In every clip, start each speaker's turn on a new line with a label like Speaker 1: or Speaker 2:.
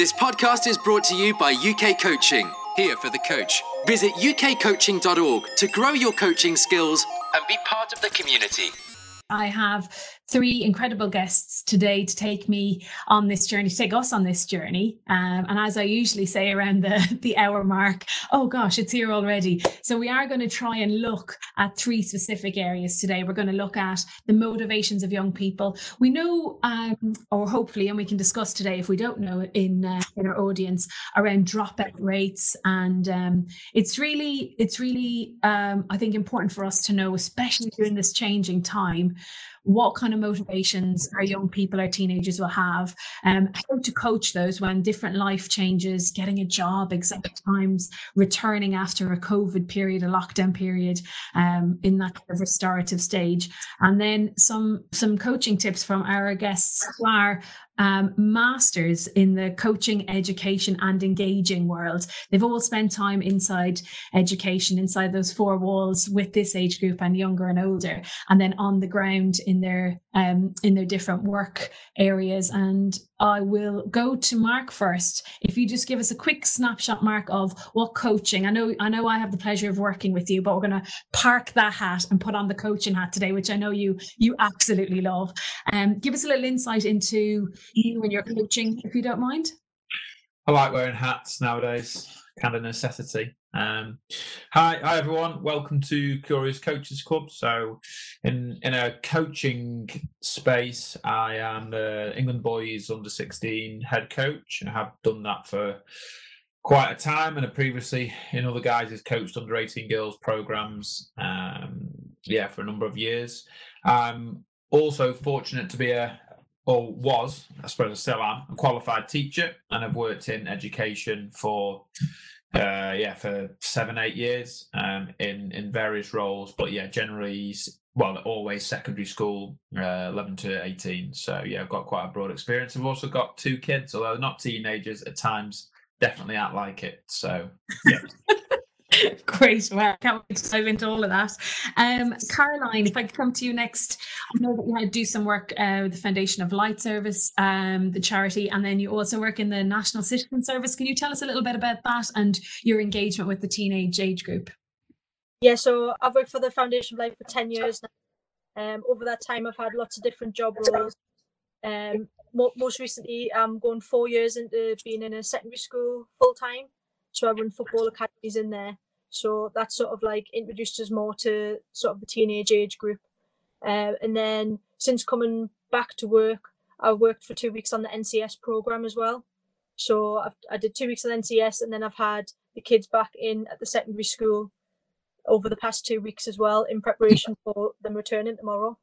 Speaker 1: This podcast is brought to you by UK Coaching, here for the coach. Visit ukcoaching.org to grow your coaching skills and be part of the community.
Speaker 2: I have three incredible guests today to take me on this journey, to take us on this journey. Um, and as I usually say around the, the hour mark, oh gosh, it's here already. So we are going to try and look at three specific areas today. We're going to look at the motivations of young people. We know, um, or hopefully, and we can discuss today if we don't know in uh, in our audience around dropout rates, and um, it's really it's really um, I think important for us to know, especially during this changing time what kind of motivations our young people, our teenagers will have, um, how to coach those when different life changes, getting a job, exact times, returning after a COVID period, a lockdown period, um, in that kind of restorative stage, and then some some coaching tips from our guests. Who are um, masters in the coaching, education, and engaging world. They've all spent time inside education, inside those four walls with this age group and younger and older, and then on the ground in their um, in their different work areas. And I will go to Mark first. If you just give us a quick snapshot, Mark, of what coaching. I know I know I have the pleasure of working with you, but we're going to park that hat and put on the coaching hat today, which I know you you absolutely love. Um, give us a little insight into you and your coaching, if you don't mind.
Speaker 3: I like wearing hats nowadays, kind of necessity. Um, hi, hi everyone. Welcome to Curious Coaches Club. So, in in a coaching space, I am the England boys under sixteen head coach. I have done that for quite a time, and previously in other guys has coached under eighteen girls programs. Um, yeah, for a number of years. I'm also fortunate to be a, or was, I suppose I still am, a qualified teacher, and I've worked in education for uh, yeah for seven eight years um, in in various roles. But yeah, generally, well, always secondary school, uh, eleven to eighteen. So yeah, I've got quite a broad experience. I've also got two kids, although not teenagers at times. Definitely act like it. So yeah.
Speaker 2: Great. Well, I can't wait to dive into all of that. Um, Caroline, if I could come to you next, I know that you had to do some work uh, with the Foundation of Light Service, um, the charity, and then you also work in the National Citizen Service. Can you tell us a little bit about that and your engagement with the teenage age group?
Speaker 4: Yeah, so I've worked for the Foundation of Light for 10 years now. Um, over that time, I've had lots of different job roles. Um, mo- most recently, I'm going four years into being in a secondary school full time. So I run football academies in there. So that's sort of like introduced us more to sort of the teenage age group. Uh, and then since coming back to work, I worked for two weeks on the NCS program as well. So I've, I did two weeks on NCS, and then I've had the kids back in at the secondary school over the past two weeks as well in preparation for them returning tomorrow.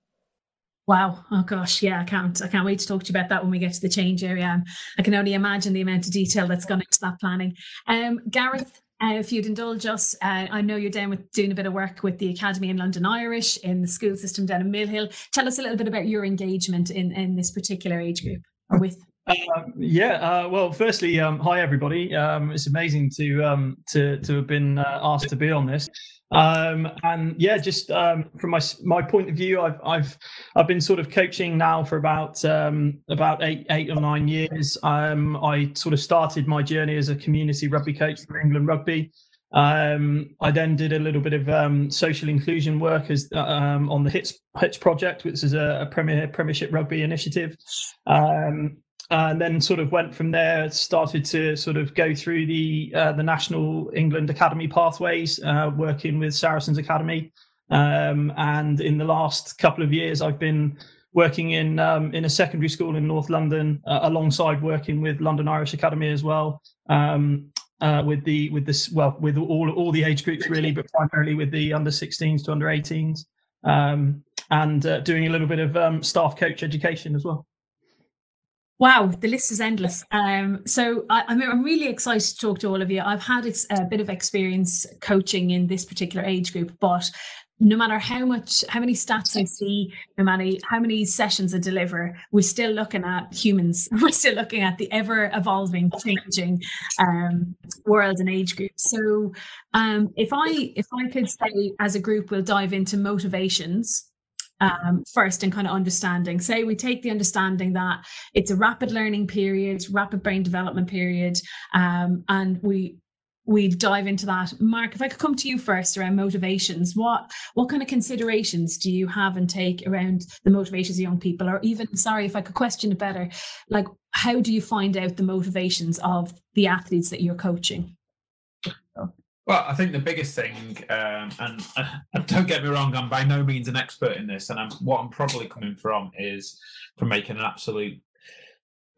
Speaker 2: Wow. Oh gosh. Yeah, I can't I can't wait to talk to you about that when we get to the change area. I can only imagine the amount of detail that's gone into that planning. Um, Gareth, uh, if you'd indulge us, uh, I know you're down with doing a bit of work with the Academy in London Irish in the school system down in Mill Hill. Tell us a little bit about your engagement in, in this particular age group or with.
Speaker 5: Um, yeah, uh, well, firstly, um, hi everybody. Um, it's amazing to um, to to have been uh, asked to be on this. Um, and yeah, just um, from my my point of view, I've I've I've been sort of coaching now for about um, about eight eight or nine years. Um, I sort of started my journey as a community rugby coach for England Rugby. Um, I then did a little bit of um, social inclusion work as on the HITZ HITZ project, which is a, a Premier Premiership Rugby initiative. And then sort of went from there started to sort of go through the uh, the national england academy pathways uh, working with saracens academy. Um, and in the last couple of years i've been working in um, in a secondary school in north london uh, alongside working with london irish academy as well um, uh, with the with this well with all all the age groups really but primarily with the under 16s to under 18s um, and uh, doing a little bit of um, staff coach education as well
Speaker 2: Wow, the list is endless. Um, so I, am I'm, I'm really excited to talk to all of you. I've had a bit of experience coaching in this particular age group, but no matter how much, how many stats I see, no matter how many sessions I deliver, we're still looking at humans. We're still looking at the ever evolving, changing um, world and age group. So um, if I if I could say as a group, we'll dive into motivations um, first and kind of understanding. Say we take the understanding that it's a rapid learning period, rapid brain development period, um, and we we dive into that. Mark, if I could come to you first around motivations, what what kind of considerations do you have and take around the motivations of young people, or even sorry, if I could question it better, like how do you find out the motivations of the athletes that you're coaching?
Speaker 3: Well, I think the biggest thing, um, and uh, don't get me wrong, I'm by no means an expert in this, and I'm, what I'm probably coming from is from making an absolute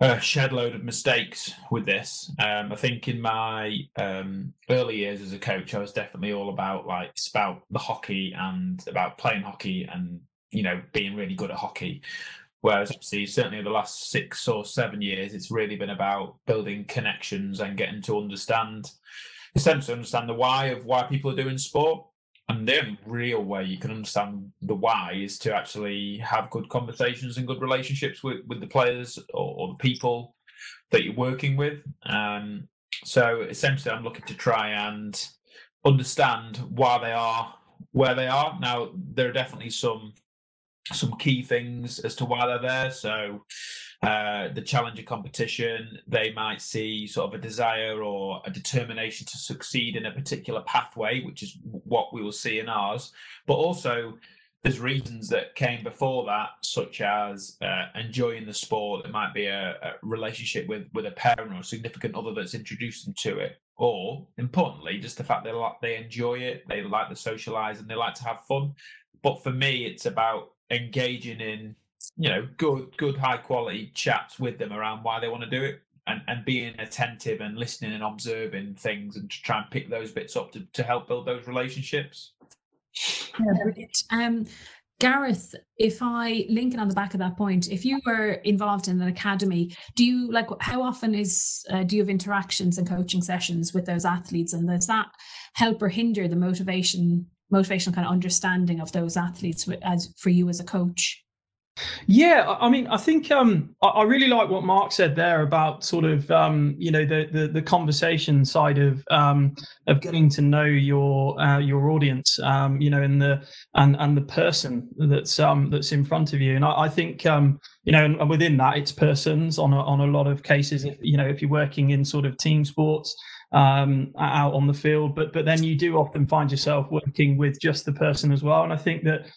Speaker 3: uh, shed load of mistakes with this. Um, I think in my um, early years as a coach, I was definitely all about like about the hockey and about playing hockey and you know being really good at hockey. Whereas obviously, certainly the last six or seven years, it's really been about building connections and getting to understand essentially understand the why of why people are doing sport. And the only real way you can understand the why is to actually have good conversations and good relationships with, with the players or, or the people that you're working with. Um, so essentially, I'm looking to try and understand why they are where they are. Now, there are definitely some some key things as to why they're there. So uh, the challenger competition, they might see sort of a desire or a determination to succeed in a particular pathway, which is what we will see in ours. But also, there's reasons that came before that, such as uh, enjoying the sport. It might be a, a, relationship with with a parent or a significant other that's introduced them to it, or importantly, just the fact they like they enjoy it, they like to socialize, and they like to have fun. But for me, it's about engaging in you know good good high quality chats with them around why they want to do it and, and being attentive and listening and observing things and to try and pick those bits up to, to help build those relationships
Speaker 2: yeah, brilliant. Um, Gareth, if I link it on the back of that point, if you were involved in an academy, do you like how often is uh, do you have interactions and coaching sessions with those athletes, and does that help or hinder the motivation, motivational kind of understanding of those athletes as for you as a coach?
Speaker 5: Yeah, I mean, I think um, I really like what Mark said there about sort of um, you know the, the, the conversation side of um, of getting to know your uh, your audience, um, you know, and the and and the person that's um, that's in front of you. And I, I think um, you know, and within that, it's persons on a, on a lot of cases. If you know, if you're working in sort of team sports um, out on the field, but but then you do often find yourself working with just the person as well. And I think that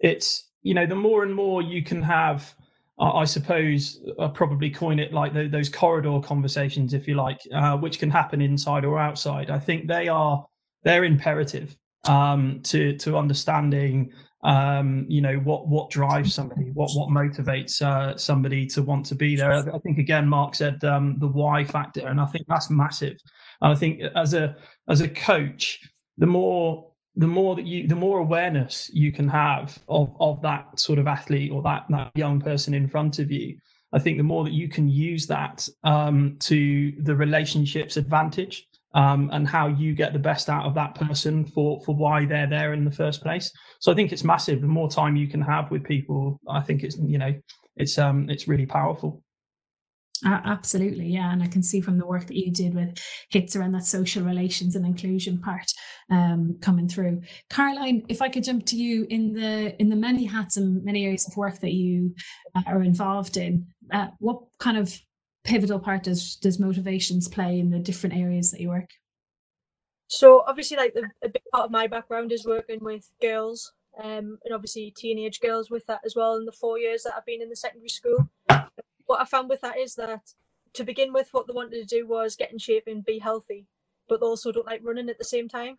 Speaker 5: it's you know, the more and more you can have, I suppose, I'll probably coin it like the, those corridor conversations, if you like, uh, which can happen inside or outside. I think they are they're imperative um, to to understanding, um, you know, what what drives somebody, what what motivates uh, somebody to want to be there. I, think again, Mark said um, the why factor, and I think that's massive. And I think as a as a coach, the more the more that you the more awareness you can have of of that sort of athlete or that that young person in front of you i think the more that you can use that um, to the relationships advantage um, and how you get the best out of that person for for why they're there in the first place. So i think it's massive the more time you can have with people i think it's you know it's um it's really powerful
Speaker 2: uh, absolutely, yeah, and I can see from the work that you did with HITZ around that social relations and inclusion part um, coming through. Caroline, if I could jump to you in the in the many hats and many areas of work that you uh, are involved in, uh, what kind of pivotal part does does motivations play in the different areas that you work?
Speaker 4: So obviously, like the, a big part of my background is working with girls, um, and obviously teenage girls with that as well. In the four years that I've been in the secondary school what I found with that is that to begin with, what they wanted to do was get in shape and be healthy, but they also don't like running at the same time.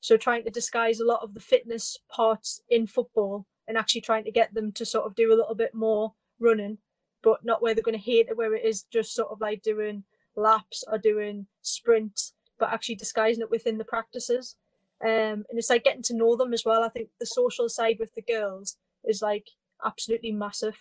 Speaker 4: So trying to disguise a lot of the fitness parts in football and actually trying to get them to sort of do a little bit more running, but not where they're going to hate it, where it is just sort of like doing laps or doing sprints, but actually disguising it within the practices. Um, and it's like getting to know them as well. I think the social side with the girls is like absolutely massive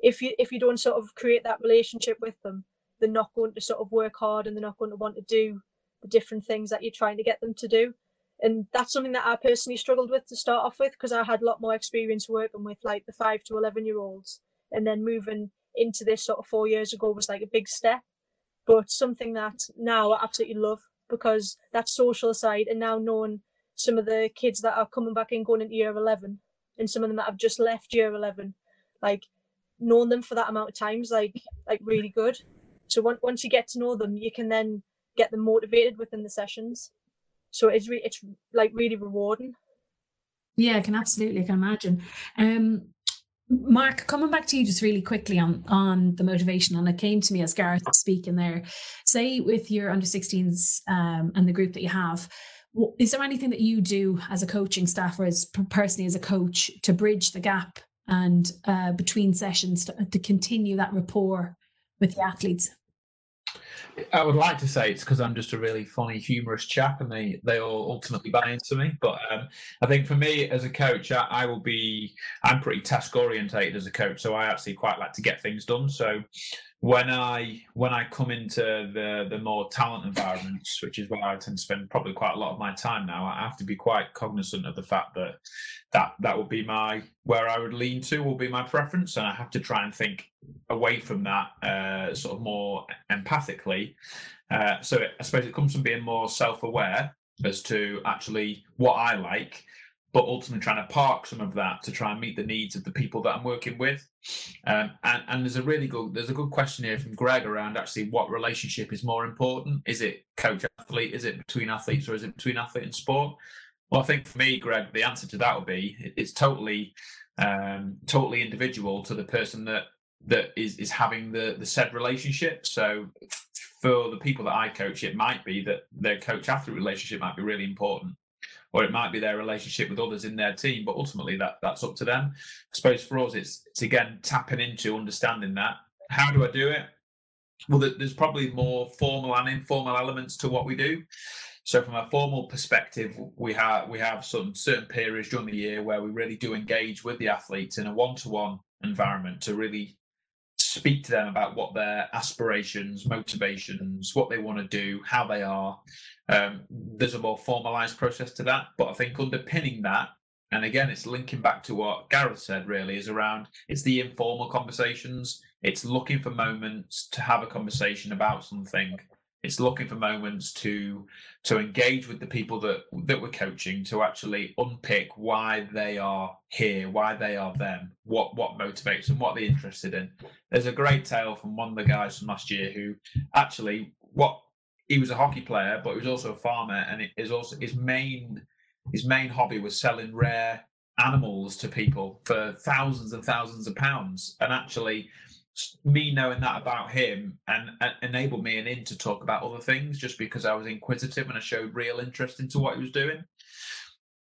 Speaker 4: if you if you don't sort of create that relationship with them, they're not going to sort of work hard and they're not going to want to do the different things that you're trying to get them to do. And that's something that I personally struggled with to start off with because I had a lot more experience working with like the five to eleven year olds, and then moving into this sort of four years ago was like a big step. But something that now I absolutely love because that social side and now knowing some of the kids that are coming back and going into year 11 and some of them that have just left year 11 like knowing them for that amount of time is like like really good. So once once you get to know them you can then get them motivated within the sessions. So it's re- it's like really rewarding.
Speaker 2: Yeah i can absolutely I can imagine. Um Mark, coming back to you just really quickly on on the motivation, and it came to me as Gareth speaking there. Say with your under 16s um, and the group that you have, is there anything that you do as a coaching staff or as personally as a coach to bridge the gap and uh, between sessions to, to continue that rapport with the athletes?
Speaker 3: I would like to say it's because I'm just a really funny, humorous chap, and they they all ultimately buy into me. But um, I think for me as a coach, I, I, will be I'm pretty task orientated as a coach, so I actually quite like to get things done. So when I when I come into the the more talent environments, which is where I tend to spend probably quite a lot of my time now, I have to be quite cognizant of the fact that that that would be my where I would lean to will be my preference, and I have to try and think away from that uh, sort of more empathically. Uh, so I suppose it comes from being more self aware as to actually what I like but ultimately trying to park some of that to try and meet the needs of the people that I'm working with. Um, and, and there's a really good there's a good question here from Greg around actually what relationship is more important. Is it coach athlete? Is it between athletes or is it between athlete and sport? Well, I think for me, Greg, the answer to that would be it's totally um, totally individual to the person that that is is having the the said relationship. So for the people that I coach, it might be that their coach athlete relationship might be really important or it might be their relationship with others in their team. But ultimately, that that's up to them. I suppose for us, it's it's again tapping into understanding that. How do I do it? Well, there's probably more formal and informal elements to what we do. So, from a formal perspective, we have we have some certain periods during the year where we really do engage with the athletes in a one-to-one environment to really speak to them about what their aspirations, motivations, what they want to do, how they are. Um, there's a more formalized process to that, but I think underpinning that, and again, it's linking back to what Gareth said. Really, is around it's the informal conversations. It's looking for moments to have a conversation about something it's looking for moments to to engage with the people that that we're coaching to actually unpick why they are here why they are them what what motivates them what they're interested in. There's a great tale from one of the guys from last year who actually what he was a hockey player but he was also a farmer and it is also his main his main hobby was selling rare animals to people for thousands and thousands of pounds. And actually me knowing that about him and, and, enabled me and in to talk about other things just because I was inquisitive and I showed real interest into what he was doing.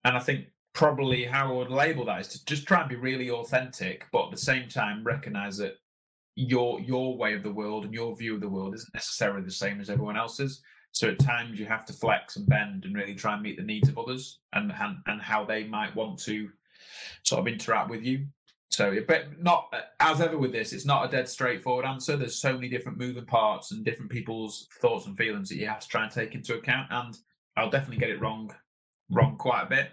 Speaker 3: And I think probably how I would label that is to just try and be really authentic, but at the same time recognize that your your way of the world and your view of the world isn't necessarily the same as everyone else's. So at times you have to flex and bend and really try and meet the needs of others and and, and how they might want to sort of interact with you. So, but not as ever with this, it's not a dead straightforward answer. There's so many different moving parts and different people's thoughts and feelings that you have to try and take into account. And I'll definitely get it wrong, wrong quite a bit.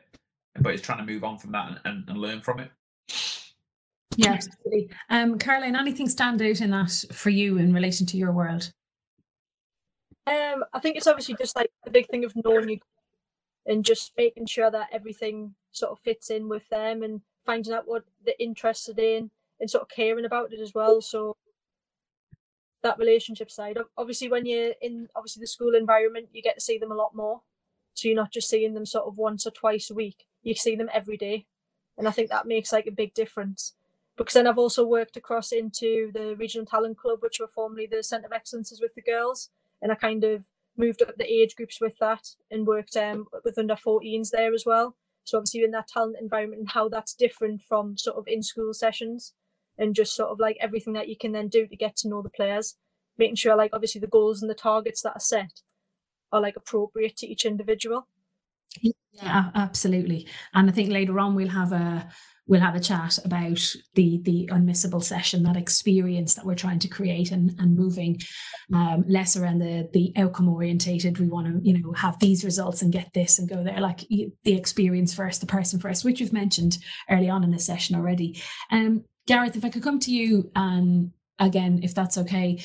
Speaker 3: But it's trying to move on from that and, and, and learn from it.
Speaker 2: Yeah, absolutely. Um, Caroline, anything stand out in that for you in relation to your world?
Speaker 4: Um, I think it's obviously just like the big thing of knowing you and just making sure that everything sort of fits in with them and finding out what they're interested in and sort of caring about it as well. So that relationship side. Obviously, when you're in obviously the school environment, you get to see them a lot more. So you're not just seeing them sort of once or twice a week. You see them every day, and I think that makes like a big difference. Because then I've also worked across into the regional talent club, which were formerly the centre of excellences with the girls, and I kind of moved up the age groups with that and worked um, with under 14s there as well. So obviously in that talent environment and how that's different from sort of in school sessions and just sort of like everything that you can then do to get to know the players, making sure like obviously the goals and the targets that are set are like appropriate to each individual.
Speaker 2: Yeah, absolutely. And I think later on we'll have a we'll have a chat about the the unmissable session, that experience that we're trying to create and, and moving um, less around the the outcome orientated. We want to, you know, have these results and get this and go there. Like the experience first, the person first, which you've mentioned early on in the session already. Um, Gareth, if I could come to you um, again, if that's okay,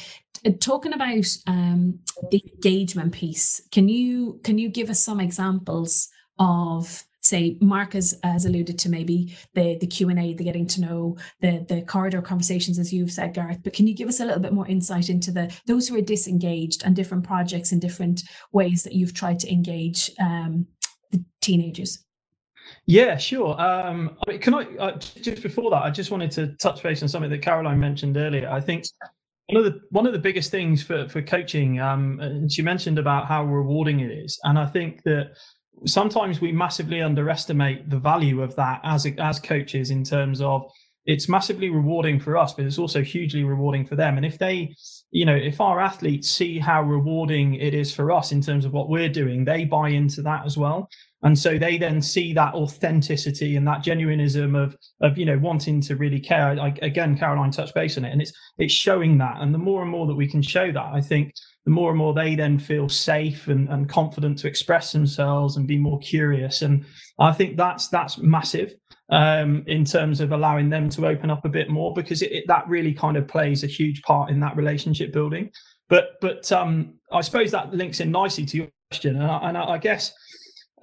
Speaker 2: talking about um, the engagement piece, can you can you give us some examples of say Mark has, has alluded to maybe the the Q and A, the getting to know, the the corridor conversations, as you've said, Gareth. But can you give us a little bit more insight into the those who are disengaged and different projects and different ways that you've tried to engage um, the teenagers?
Speaker 5: Yeah, sure. Um, can I uh, just before that? I just wanted to touch base on something that Caroline mentioned earlier. I think one of the one of the biggest things for for coaching, um, and she mentioned about how rewarding it is, and I think that sometimes we massively underestimate the value of that as as coaches in terms of it's massively rewarding for us, but it's also hugely rewarding for them. And if they, you know, if our athletes see how rewarding it is for us in terms of what we're doing, they buy into that as well and so they then see that authenticity and that genuinism of of you know wanting to really care. I, again caroline touched base on it and it's it's showing that. And the more and more that we can show that i think the more and more they then feel safe and, and confident to express themselves and be more curious. And i think that's that's massive um, in terms of allowing them to open up a bit more because it, it, that really kind of plays a huge part in that relationship building. But but um, i suppose that links in nicely to your question. And I, and I guess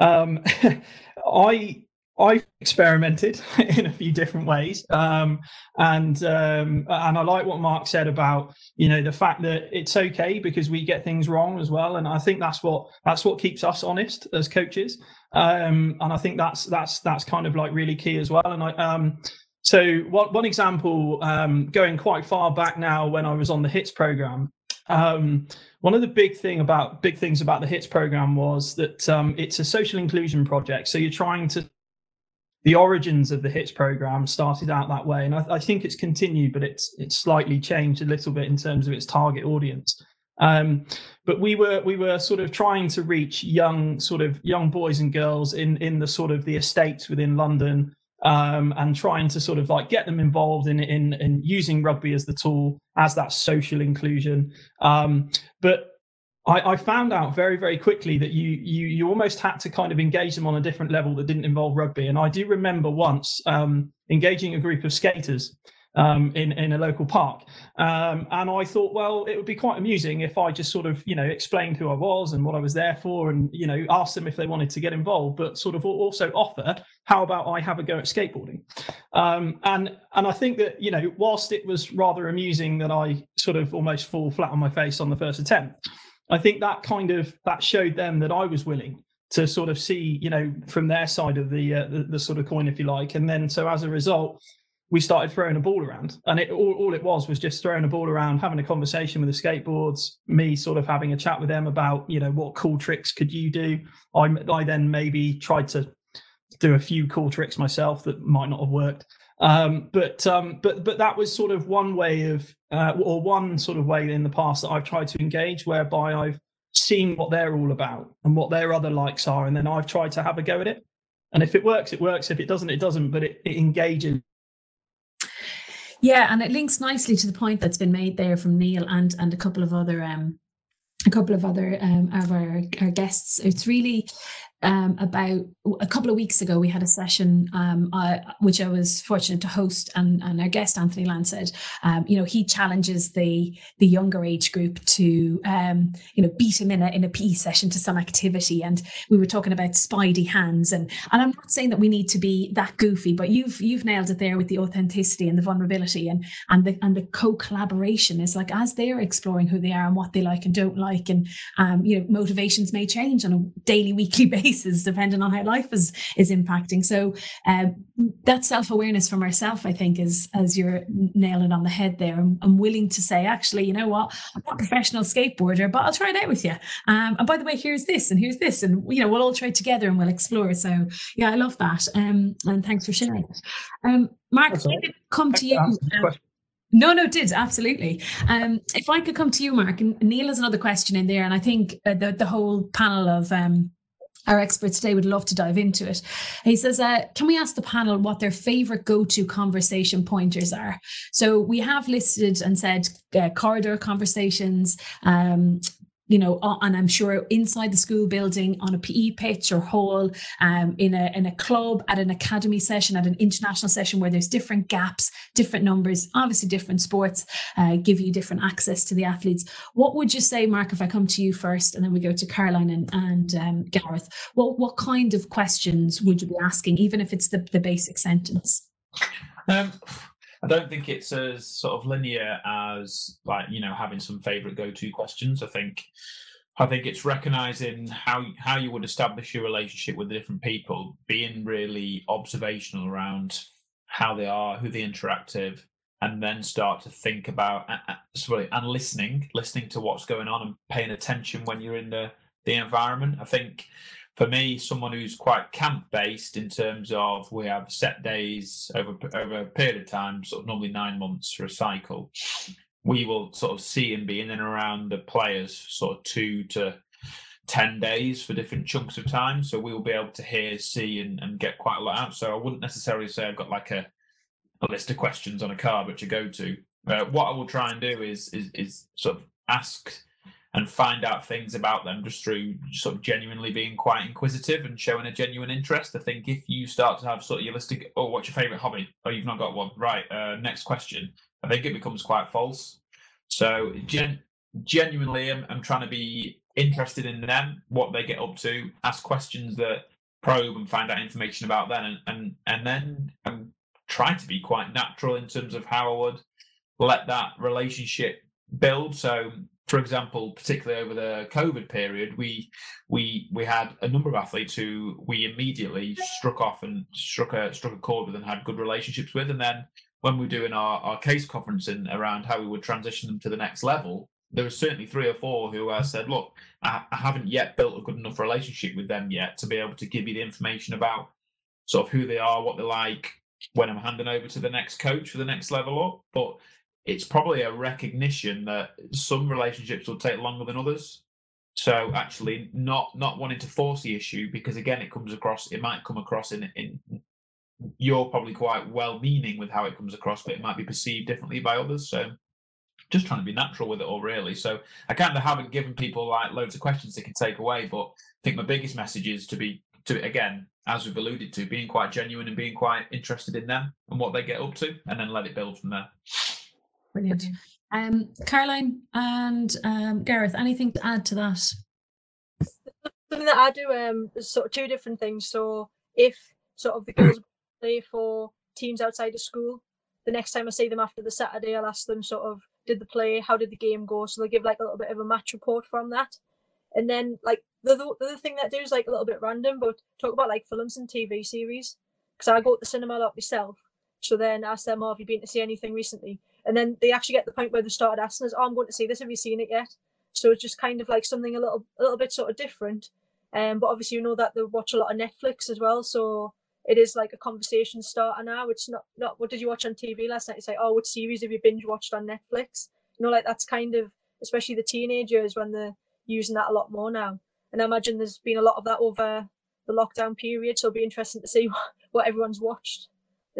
Speaker 5: um, I I experimented in a few different ways, um, and um, and I like what Mark said about you know the fact that it's okay because we get things wrong as well, and I think that's what that's what keeps us honest as coaches, um, and I think that's that's that's kind of like really key as well. And I um, so one one example um, going quite far back now when I was on the HITZ program. Um, one of the big thing about big things about the HITZ program was that um, it's a social inclusion project. So you're trying to the origins of the HITZ program started out that way, and I, I, think it's continued, but it's it's slightly changed a little bit in terms of its target audience. Um, but we were we were sort of trying to reach young sort of young boys and girls in in the sort of the estates within London um, and trying to sort of like get them involved in in, in using rugby as the tool as that social inclusion. Um, but I, I, found out very very quickly that you you you almost had to kind of engage them on a different level that didn't involve rugby. And I do remember once um, engaging a group of skaters um, in in a local park. Um, and I thought, well, it would be quite amusing if I just sort of you know explained who I was and what I was there for, and you know asked them if they wanted to get involved, but sort of also offer, how about I have a go at skateboarding? Um, and and I think that you know whilst it was rather amusing that I sort of almost fall flat on my face on the first attempt. I think that kind of that showed them that I was willing to sort of see, you know, from their side of the, uh, the, the sort of coin, if you like, and then so as a result, we started throwing a ball around and it all, all it was was just throwing a ball around having a conversation with the skateboards me sort of having a chat with them about you know what cool tricks could you do i, I then maybe tried to do a few cool tricks myself that might not have worked um, but um, but but that was sort of one way of uh, or one sort of way in the past that I've tried to engage, whereby I've seen what they're all about and what their other likes are, and then I've tried to have a go at it. And if it works, it works. If it doesn't, it doesn't. But it, it engages
Speaker 2: yeah, and it links nicely to the point that's been made there from Neil and and a couple of other um a couple of other um, of our, our guests. It's really um, about a couple of weeks ago, we had a session um, uh, which I was fortunate to host, and, and our guest Anthony Land said, um, you know, he challenges the the younger age group to, um, you know, beat him in a in a PE session to some activity, and we were talking about spidey hands, and and I'm not saying that we need to be that goofy, but you've you've nailed it there with the authenticity and the vulnerability. And and the and the co collaboration is like as they're exploring who they are and what they like and don't like, and um, you know, motivations may change on a daily, weekly basis places depending on how life is is impacting. So um, that self-awareness from ourselves i think is as you're nailing on the head there I'm, I'm, willing to say actually you know what? I'm not a professional skateboarder but i'll try it out with you um, and by the way here's this and here's this and you know we'll all try together and we'll explore. So yeah i love that. Um, and thanks for sharing um, mark come to you no, no, did absolutely. Um, if I could come to you, Mark, and Neil has another question in there, and I think uh, the the whole panel of um, our experts today would love to dive into it. He says, uh, Can we ask the panel what their favorite go to conversation pointers are? So we have listed and said uh, corridor conversations, um, you know, and I'm sure inside the school building on a PE pitch or hall, um, in a in a club, at an academy session, at an international session where there's different gaps, different numbers, obviously different sports uh, give you different access to the athletes. What would you say, Mark, if I come to you first, and then we go to Caroline and, and um, Gareth? What what kind of questions would you be asking, even if it's the, the basic sentence?
Speaker 3: Um, I don't think it's as sort of linear as like you know having some favorite go-to questions. I think I think it's recognizing how how you would establish your relationship with the different people, being really observational around how they are, who they interact with, and then start to think about sorry and listening, listening to what's going on and paying attention when you're in the the environment. I think for me, someone who's quite camp based in terms of we have set days over over a period of time, sort of normally nine months for a cycle. We will sort of see and be in and around the players sort of two to 10 days for different chunks of time. So we will be able to hear, see, and, and get quite a lot out. So I wouldn't necessarily say I've got like a, a list of questions on a card which I go to. Uh, what I will try and do is, is, is sort of ask and find out things about them just through sort of genuinely being quite inquisitive and showing a genuine interest. I think if you start to have sort of your list of, oh, what's your favorite hobby? Oh, you've not got one. Right. Uh, next question. I think it becomes quite false. So gen- genuinely, I'm, I'm trying to be interested in them, what they get up to, ask questions that probe and find out information about them, and and and then I'm trying to be quite natural in terms of how I would let that relationship build. So for example, particularly over the COVID period, we we we had a number of athletes who we immediately struck off and struck a struck a chord with and had good relationships with. And then when we were doing our, our case conferencing around how we would transition them to the next level, there were certainly three or four who uh, said, "Look, I, I haven't yet built a good enough relationship with them yet to be able to give you the information about sort of who they are, what they're like." When I'm handing over to the next coach for the next level up, but it's probably a recognition that some relationships will take longer than others. So actually, not not wanting to force the issue because again, it comes across. It might come across in in you're probably quite well-meaning with how it comes across, but it might be perceived differently by others. So just trying to be natural with it all, really. So I kind of haven't given people like loads of questions they can take away, but I think my biggest message is to be to again, as we've alluded to, being quite genuine and being quite interested in them and what they get up to, and then let it build from there.
Speaker 2: Brilliant. Um, Caroline and um, Gareth, anything to add to that?
Speaker 4: Something that I do, um, there's sort of two different things. So if sort of the girls play for teams outside of school, the next time I see them after the Saturday, I'll ask them sort of, did the play? How did the game go? So they'll give like a little bit of a match report from that. And then like the, the other thing that I do is like a little bit random, but talk about like films and TV series. Because I go to the cinema a lot myself. So then ask them, oh, have you been to see anything recently? and then they actually get the point where they started asking us, "Oh, I'm going to see this. Have you seen it yet?" So it's just kind of like something a little, a little bit sort of different. Um, but obviously, you know that they watch a lot of Netflix as well, so it is like a conversation starter now. It's not, not what did you watch on TV last night? It's like, oh, what series have you binge watched on Netflix? You know, like that's kind of, especially the teenagers when they're using that a lot more now. And I imagine there's been a lot of that over the lockdown period, so it'll be interesting to see what, what everyone's watched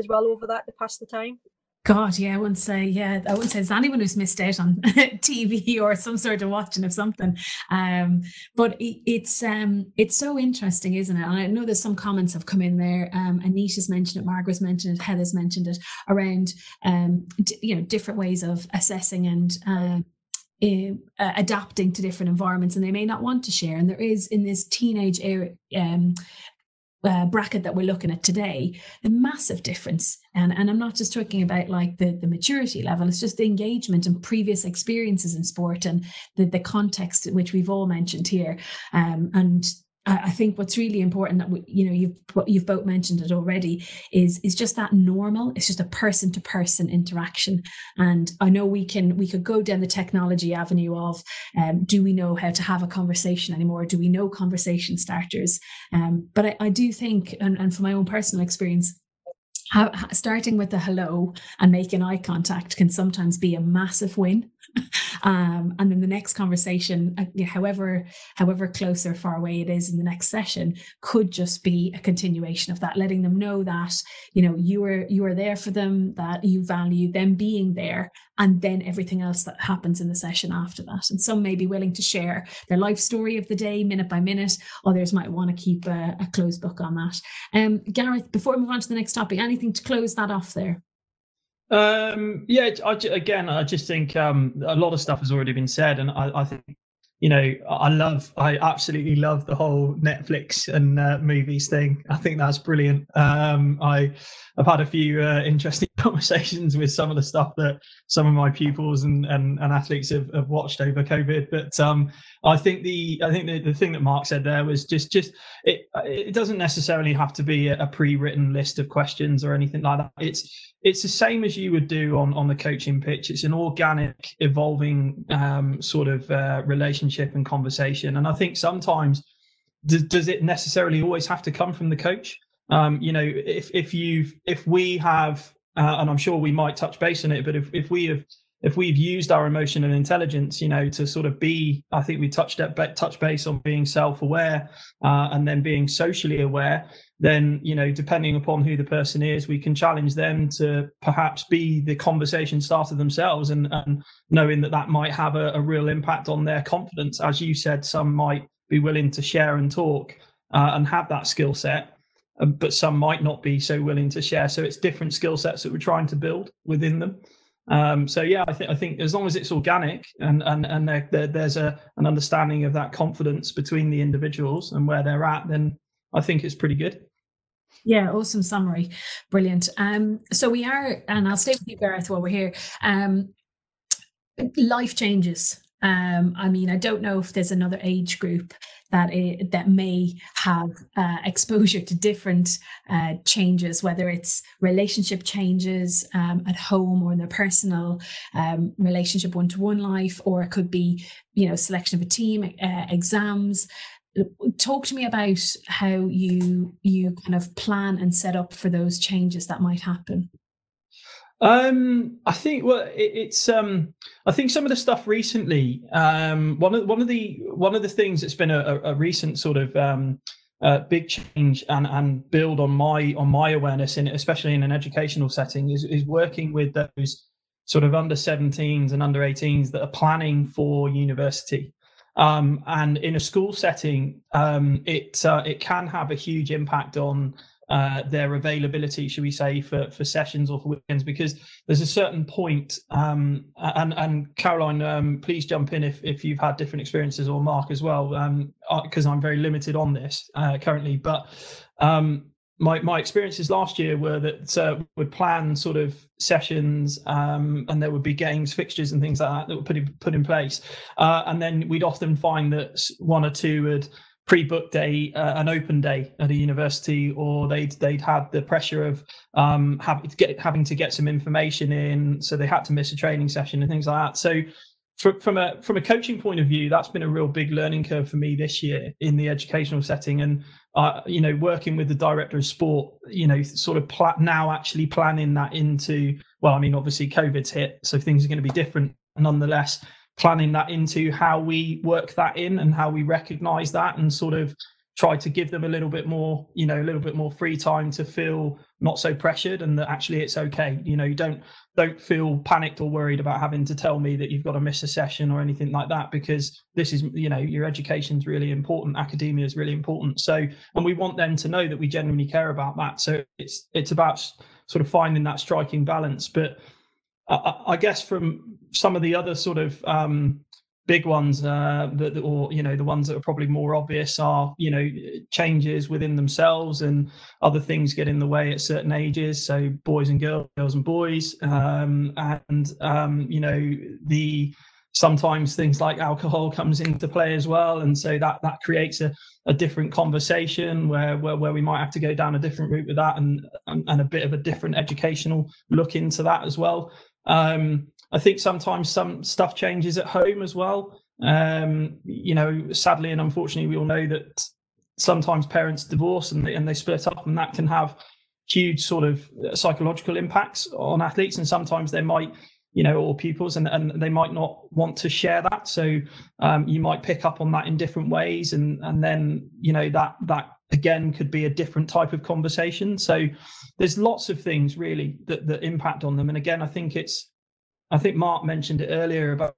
Speaker 4: as well over that to pass the time.
Speaker 2: God, yeah, I wouldn't say, yeah, I wouldn't say there's anyone who's missed out on TV or some sort of watching of something. Um, but it, it's um, it's so interesting, isn't it? And I know there's some comments have come in there. Um, Anita's mentioned it, Margaret's mentioned it, Heather's mentioned it around, um, d- you know, different ways of assessing and. Uh, uh, adapting to different environments and they may not want to share and there is in this teenage era um, uh, bracket that we're looking at today, a massive difference. And, and I'm not just talking about like the, the maturity level, it's just the engagement and previous experiences in sport and the, the context which we've all mentioned here. Um, and I think what's really important that we, you know you've you've both mentioned it already is is just that normal. It's just a person to person interaction, and I know we can we could go down the technology avenue of um, do we know how to have a conversation anymore? Do we know conversation starters? Um, but I, I do think, and, and from my own personal experience, starting with the hello and making eye contact can sometimes be a massive win. um, and then the next conversation uh, however however close or far away it is in the next session could just be a continuation of that letting them know that you know you are you are there for them that you value them being there and then everything else that happens in the session after that. And some may be willing to share their life story of the day minute by minute others might want to keep a, a closed book on that. Um gareth before we move on to the next topic anything to close that off there
Speaker 5: um, yeah, I, again, I just think um, a lot of stuff has already been said, and I, I, think you know, I love, I absolutely love the whole Netflix and uh, movies thing. I think that's brilliant. Um, I, I've had a few uh, interesting conversations with some of the stuff that some of my pupils and, and, and athletes have, have watched over COVID. But um, I think the, I think the, the thing that Mark said there was just, just it, it doesn't necessarily have to be a pre-written list of questions or anything like that. It's, it's the same as you would do on on the coaching pitch. It's an organic, evolving um, sort of uh, relationship and conversation. And I think sometimes does, does it necessarily always have to come from the coach? Um, you know, if if you've if we have, uh, and I'm sure we might touch base on it, but if if we have if we've used our emotional intelligence, you know, to sort of be, I think we touched at touch base on being self-aware uh, and then being socially aware. Then, you know, depending upon who the person is, we can challenge them to perhaps be the conversation starter themselves, and, and knowing that that might have a, a, real impact on their confidence. As you said, some might be willing to share and talk uh, and have that skill set, uh, but some might not be so willing to share. So it's different skill sets that we're trying to build within them. Um, so yeah, I think I think as long as it's organic and and and there, there, there's a an understanding of that confidence between the individuals and where they're at, then I think it's pretty good.
Speaker 2: Yeah, awesome summary, brilliant. Um, so we are, and I'll stay with you, Gareth, while we're here. Um, life changes. Um, I mean, I don't know if there's another age group that it, that may have uh, exposure to different uh, changes, whether it's relationship changes um, at home or in their personal um, relationship one-to-one life, or it could be, you know, selection of a team, uh, exams. Talk to me about how you you kind of plan and set up for those changes that might happen.
Speaker 5: Um, I think well, it, it's um, I think some of the stuff recently. Um, one of one of the one of the things that's been a, a recent sort of um, uh, big change and and build on my on my awareness in especially in an educational setting is is working with those sort of under 17s and under 18s that are planning for university. Um, and in a school setting, um, it uh, it can have a huge impact on uh, their availability, should we say, for, for sessions or for weekends, because there's a certain point. Um, and and Caroline, um, please jump in if, if you've had different experiences, or Mark as well, because um, I'm very limited on this uh, currently. But um, my my experiences last year were that uh, would plan sort of sessions um, and there would be games fixtures and things like that that were put in, put in place uh, and then we'd often find that one or two would pre-booked a uh, an open day at a university, or they'd they'd had the pressure of um, having to get having to get some information in, so they had to miss a training session and things like that. So. From a from a coaching point of view, that's been a real big learning curve for me this year in the educational setting, and uh, you know, working with the director of sport, you know, sort of pl- now actually planning that into. Well, I mean, obviously, COVID's hit, so things are going to be different. Nonetheless, planning that into how we work that in and how we recognize that and sort of try to give them a little bit more you know a little bit more free time to feel not so pressured and that actually it's okay you know you don't don't feel panicked or worried about having to tell me that you've got to miss a session or anything like that because this is you know your education is really important academia is really important. So and we want them to know that we genuinely care about that. So it's it's about sort of finding that striking balance. But I, I guess from some of the other sort of um, big ones uh, that, or you know the ones that are probably more obvious are you know changes within themselves and other things get in the way at certain ages. So boys and girls girls and boys um, and um, you know the sometimes things like alcohol comes into play as well. And so that that creates a, a different conversation where, where where we might have to go down a different route with that and and, and a bit of a different educational look into that as well. Um, I think sometimes some stuff changes at home as well. Um, you know, sadly and unfortunately, we all know that sometimes parents divorce and they, and they split up, and that can have huge sort of psychological impacts on athletes. And sometimes they might you know, or pupils, and, and they might not want to share that. So um, you might pick up on that in different ways, and and then you know that that again could be a different type of conversation. So there's lots of things really that that impact on them. And again, I think it's I think Mark mentioned it earlier about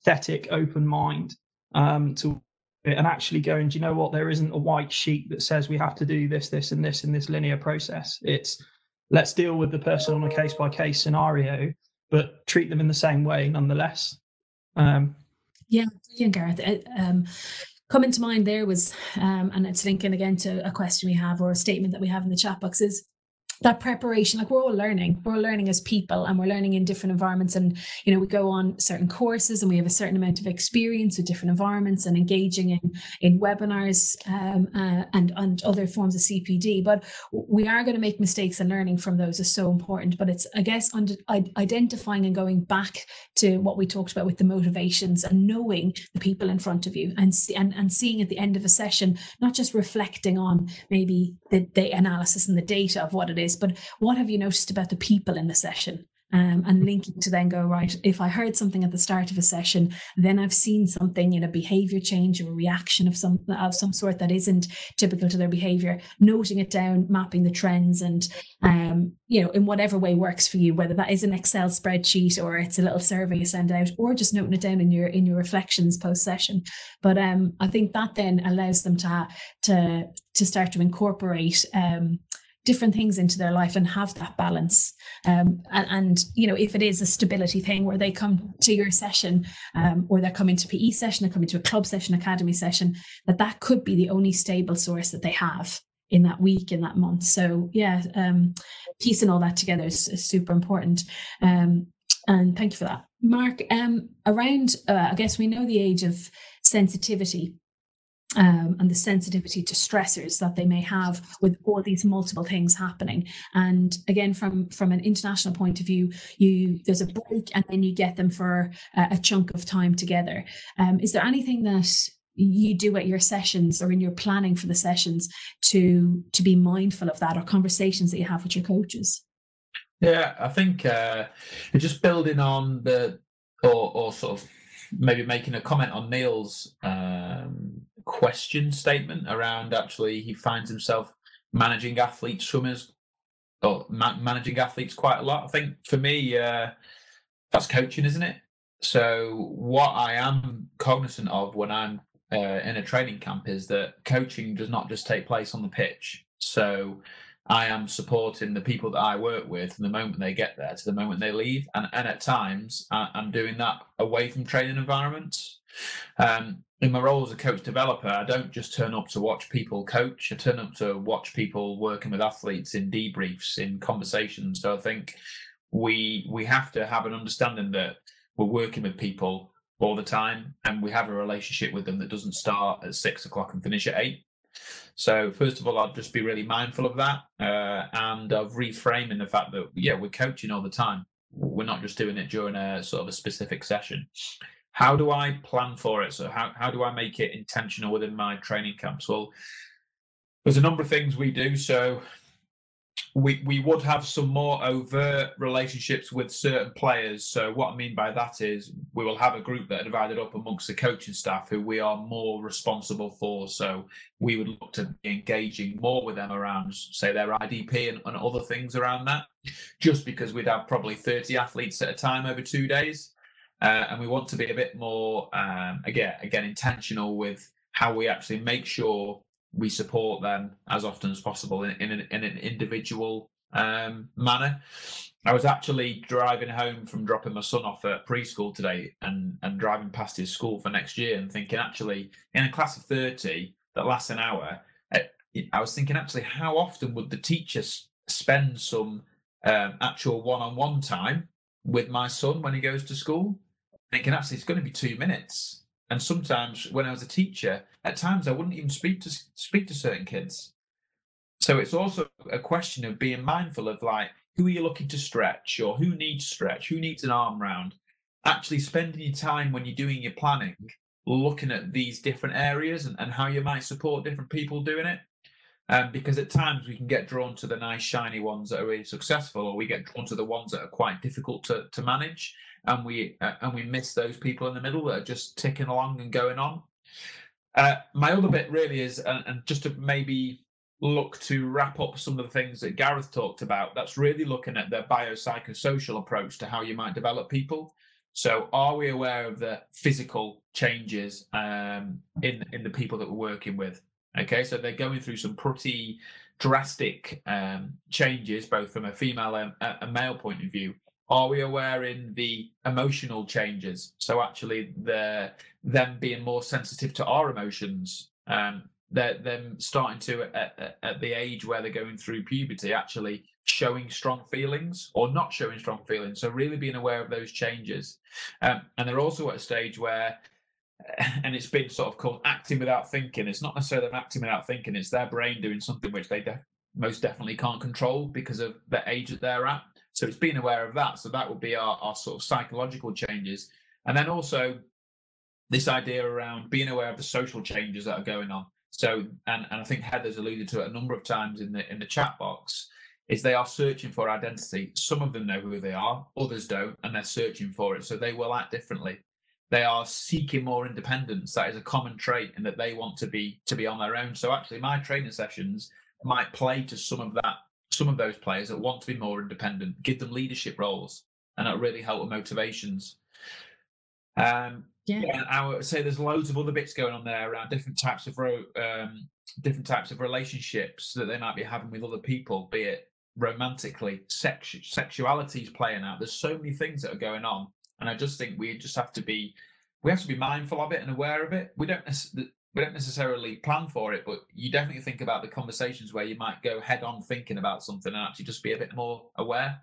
Speaker 5: aesthetic open mind um, to and actually going, do you know what? There isn't a white sheet that says we have to do this, this, and this in this linear process. It's let's deal with the person on a case by case scenario, but treat them in the same way nonetheless. Um,
Speaker 2: yeah, yeah, Gareth. Um, coming to mind there was, um, and it's linking again to a question we have or a statement that we have in the chat box is that preparation like we're all learning. We're all learning as people and we're learning in different environments and you know we go on certain courses and we have a certain amount of experience with different environments and engaging in in webinars um, uh, and and other forms of cpd but we are going to make mistakes and learning from those is so important. But it's i guess under, identifying and going back to what we talked about with the motivations and knowing the people in front of you and and, and seeing at the end of a session not just reflecting on maybe the, the analysis and the data of what it is is, but what have you noticed about the people in the session? Um, and linking to then go right if i heard something at the start of a session then i've seen something in a behavior change or reaction of some of some sort that isn't typical to their behavior noting it down mapping the trends and um, you know in whatever way works for you whether that is an excel spreadsheet or it's a little survey you send out or just noting it down in your in your reflections post session but um, i think that then allows them to to to start to incorporate um, different things into their life and have that balance. Um, and, and, you know, if it is a stability thing where they come to your session um, or they're coming to PE session, they're coming to a club session, academy session, that that could be the only stable source that they have in that week, in that month. So yeah, um, piecing all that together is, is super important. Um, and thank you for that. Mark, um, around, uh, I guess we know the age of sensitivity um, and the sensitivity to stressors that they may have with all these multiple things happening. And again, from from an international point of view, you there's a break and then you get them for a, a chunk of time together. Um, is there anything that you do at your sessions or in your planning for the sessions to to be mindful of that or conversations that you have with your coaches?
Speaker 3: Yeah, I think uh, just building on the or or sort of maybe making a comment on Neil's um, question statement around actually he finds himself managing athletes, swimmers, or ma- managing athletes quite a lot. I think for me, uh, that's coaching, isn't it? So what I am cognizant of when I'm uh, in a training camp is that coaching does not just take place on the pitch. So I am supporting the people that I work with from the moment they get there to the moment they leave. And, and at times, I, am doing that away from training environments. Um, in my role as a coach developer, I don't just turn up to watch people coach. I turn up to watch people working with athletes in debriefs, in conversations. So I think we we have to have an understanding that we're working with people all the time, and we have a relationship with them that doesn't start at six o'clock and finish at eight. So first of all, I'll just be really mindful of that, uh, and of reframing the fact that yeah, we're coaching all the time. We're not just doing it during a sort of a specific session. How do I plan for it? So how how do I make it intentional within my training camps? Well, there's a number of things we do. So we we would have some more overt relationships with certain players. So what I mean by that is we will have a group that are divided up amongst the coaching staff who we are more responsible for. So we would look to be engaging more with them around, say, their IDP and, and other things around that. Just because we'd have probably 30 athletes at a time over two days. Uh, and we want to be a bit more um, again again intentional with how we actually make sure we support them as often as possible in, in, an, in an individual um, manner. I was actually driving home from dropping my son off at preschool today and, and driving past his school for next year and thinking, actually, in a class of 30 that lasts an hour, eh, I was thinking, actually, how often would the teachers spend some um, actual one on one time with my son when he goes to school? Thinking, actually, it's going to be two minutes. And sometimes when I was a teacher, at times I wouldn't even speak to speak to certain kids. So it's also a question of being mindful of like who are you looking to stretch or who needs stretch, who needs an arm round. Actually spending your time when you're doing your planning, looking at these different areas and, and how you might support different people doing it. Um, because at times we can get drawn to the nice shiny ones that are really successful, or we get drawn to the ones that are quite difficult to, to manage, and we uh, and we miss those people in the middle that are just ticking along and going on. Uh, my other bit really is, and, and just to maybe look to wrap up some of the things that Gareth talked about, that's really looking at the biopsychosocial approach to how you might develop people. So, are we aware of the physical changes um, in in the people that we're working with? Okay, so they're going through some pretty drastic um, changes, both from a female and a male point of view. Are we aware in the emotional changes? So actually, the them being more sensitive to our emotions, um, they're them starting to at, at the age where they're going through puberty, actually showing strong feelings or not showing strong feelings. So really being aware of those changes, um, and they're also at a stage where and it's been sort of called acting without thinking. It's not necessarily acting without thinking; it's their brain doing something which they de- most definitely can't control because of the age that they're at. So it's being aware of that. So that would be our, our sort of psychological changes, and then also this idea around being aware of the social changes that are going on. So, and, and I think Heather's alluded to it a number of times in the in the chat box, is they are searching for identity. Some of them know who they are, others don't, and they're searching for it. So they will act differently they are seeking more independence. That is a common trait and that they want to be to be on their own. So actually, my training sessions might play to some of that, some of those players that want to be more independent, give them leadership roles, and that really help with motivations. Um, yeah. yeah, I would say there's loads of other bits going on there around different types of um, different types of relationships that they might be having with other people, be it romantically, sex, sexuality is playing out. There's so many things that are going on and I just think we just have to be we have to be mindful of it and aware of it. We don't we don't necessarily plan for it, but you definitely think about the conversations where you might go head on thinking about something and actually just be a bit more aware.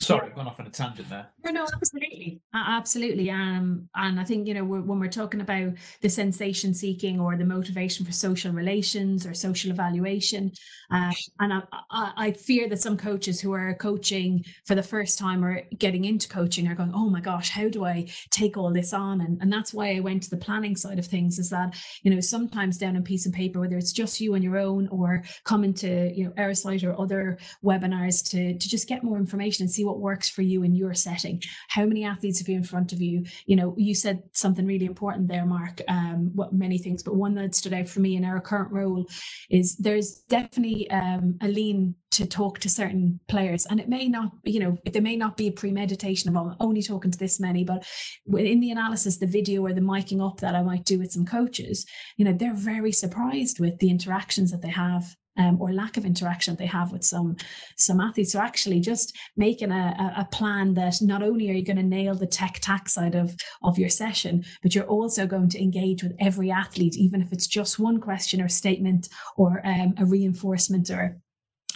Speaker 3: Sorry, I've gone off on a tangent there.
Speaker 2: No, no, absolutely, absolutely. Um, and I think you know when we're talking about the sensation seeking or the motivation for social relations or social evaluation, uh, and I, I, I, fear that some coaches who are coaching for the first time or getting into coaching are going, oh my gosh, how do I take all this on? And and that's why I went to the planning side of things. Is that you know sometimes down on piece of paper, whether it's just you on your own or coming to you know Airsight or other webinars to to just get more information and see what works for you in your setting. How many athletes have you in front of you? You know, you said something really important there, Mark. Um, what many things, but one that stood out for me in our current role is there's definitely um, a lean to talk to certain players and it may not you know there may not be a premeditation of I'm only talking to this many but in the analysis the video or the miking up that i might do with some coaches you know they're very surprised with the interactions that they have um, or lack of interaction they have with some some athletes. So actually, just making a, a plan that not only are you going to nail the tech tack side of of your session, but you're also going to engage with every athlete, even if it's just one question or statement or um, a reinforcement or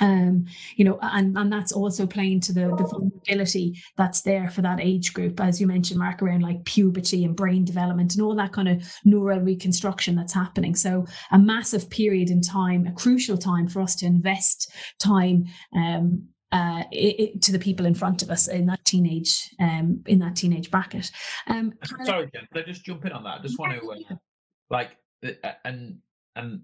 Speaker 2: um, you know, and, and that's also playing to the, the vulnerability that's there for that age group, as you mentioned, Mark, around like puberty and brain development and all that kind of neural reconstruction that's happening. So a massive period in time, a crucial time for us to invest time um, uh, it, it, to the people in front of us in that teenage um, in that teenage bracket. Um,
Speaker 3: Sorry, Jen, can I just jump in on that? I just want to uh, like uh, and and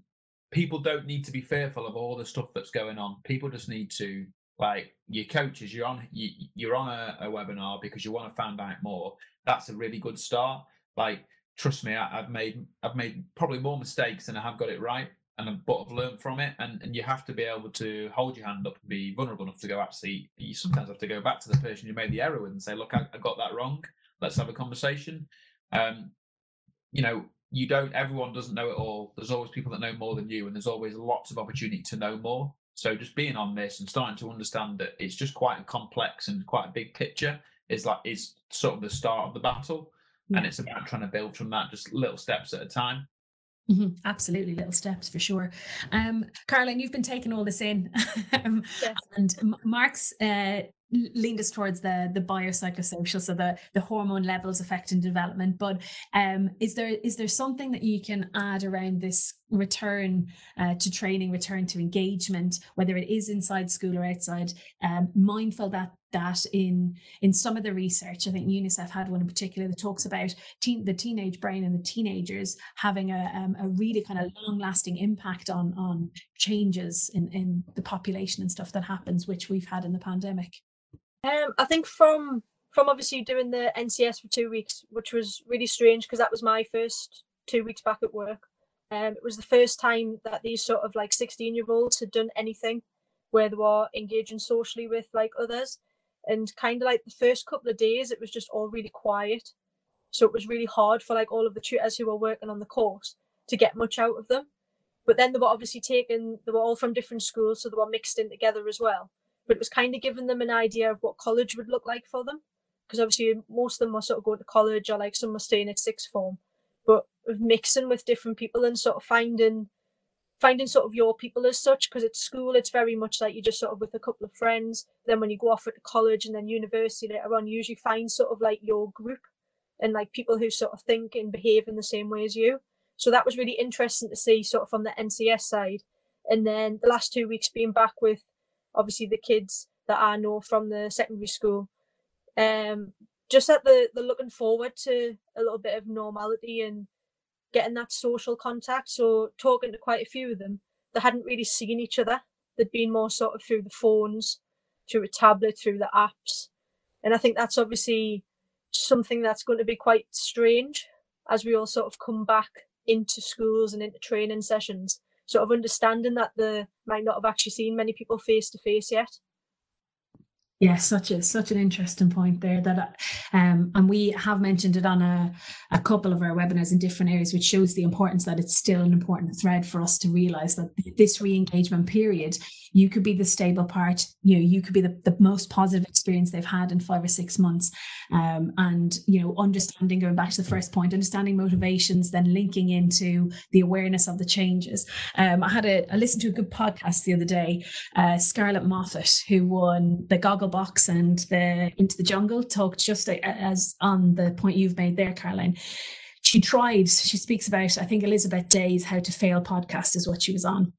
Speaker 3: people don't need to be fearful of all the stuff that's going on. People just need to like your coaches. You're on you, you're on a, a webinar because you want to find out more. That's a really good start. Like trust me, I, have made I've made probably more mistakes than I have got it right, and I've, but I've learned from it. And and you have to be able to hold your hand up and be vulnerable enough to go. Actually, you sometimes have to go back to the person you made the error with and say, look, I, I got that wrong. Let's have a conversation. Um, you know, you don't everyone doesn't know it all there's always people that know more than you and there's always lots of opportunity to know more so just being on this and starting to understand that it's just quite a complex and quite a big picture is like is sort of the start of the battle yeah. and it's about trying to build from that just little steps at a time
Speaker 2: Mm-hmm. Absolutely, little steps for sure. Um, Caroline, you've been taking all this in, um, yes. and Mark's uh, leaned us towards the the biopsychosocial, so the the hormone levels affecting development. But um, is there is there something that you can add around this return uh, to training, return to engagement, whether it is inside school or outside? Um, mindful that that in in some of the research, I think UNICEF had one in particular that talks about teen, the teenage brain and the teenagers having a, um, a really kind of long lasting impact on on changes in in the population and stuff that happens, which we've had in the pandemic.
Speaker 4: Um, I think from from obviously doing the NCS for two weeks, which was really strange because that was my first two weeks back at work. Um, it was the first time that these sort of like 16 year olds had done anything where they were engaging socially with like others. And kind of like the first couple of days, it was just all really quiet. So it was really hard for like all of the tutors who were working on the course to get much out of them. But then they were obviously taken, they were all from different schools, so they were mixed in together as well. But it was kind of giving them an idea of what college would look like for them. Because obviously most of them were sort of going to college or like some were staying at sixth form. But mixing with different people and sort of finding finding sort of your people as such because at school it's very much like you're just sort of with a couple of friends then when you go off at college and then university later on you usually find sort of like your group and like people who sort of think and behave in the same way as you so that was really interesting to see sort of from the ncs side and then the last two weeks being back with obviously the kids that i know from the secondary school um just that the the looking forward to a little bit of normality and getting that social contact. So talking to quite a few of them, they hadn't really seen each other. They'd been more sort of through the phones, through a tablet, through the apps. And I think that's obviously something that's going to be quite strange as we all sort of come back into schools and into training sessions, sort of understanding that they might not have actually seen many people face to face yet.
Speaker 2: Yeah, such a such an interesting point there. That um, and we have mentioned it on a, a couple of our webinars in different areas, which shows the importance that it's still an important thread for us to realize that this re-engagement period, you could be the stable part. You know, you could be the, the most positive experience they've had in five or six months, um, and you know, understanding going back to the first point, understanding motivations, then linking into the awareness of the changes. Um, I had a I listened to a good podcast the other day. Uh, Scarlett Moffatt, who won the Goggle Box and the Into the Jungle talked just uh, as on the point you've made there, Caroline. She tried, she speaks about, I think Elizabeth Day's How to Fail podcast is what she was on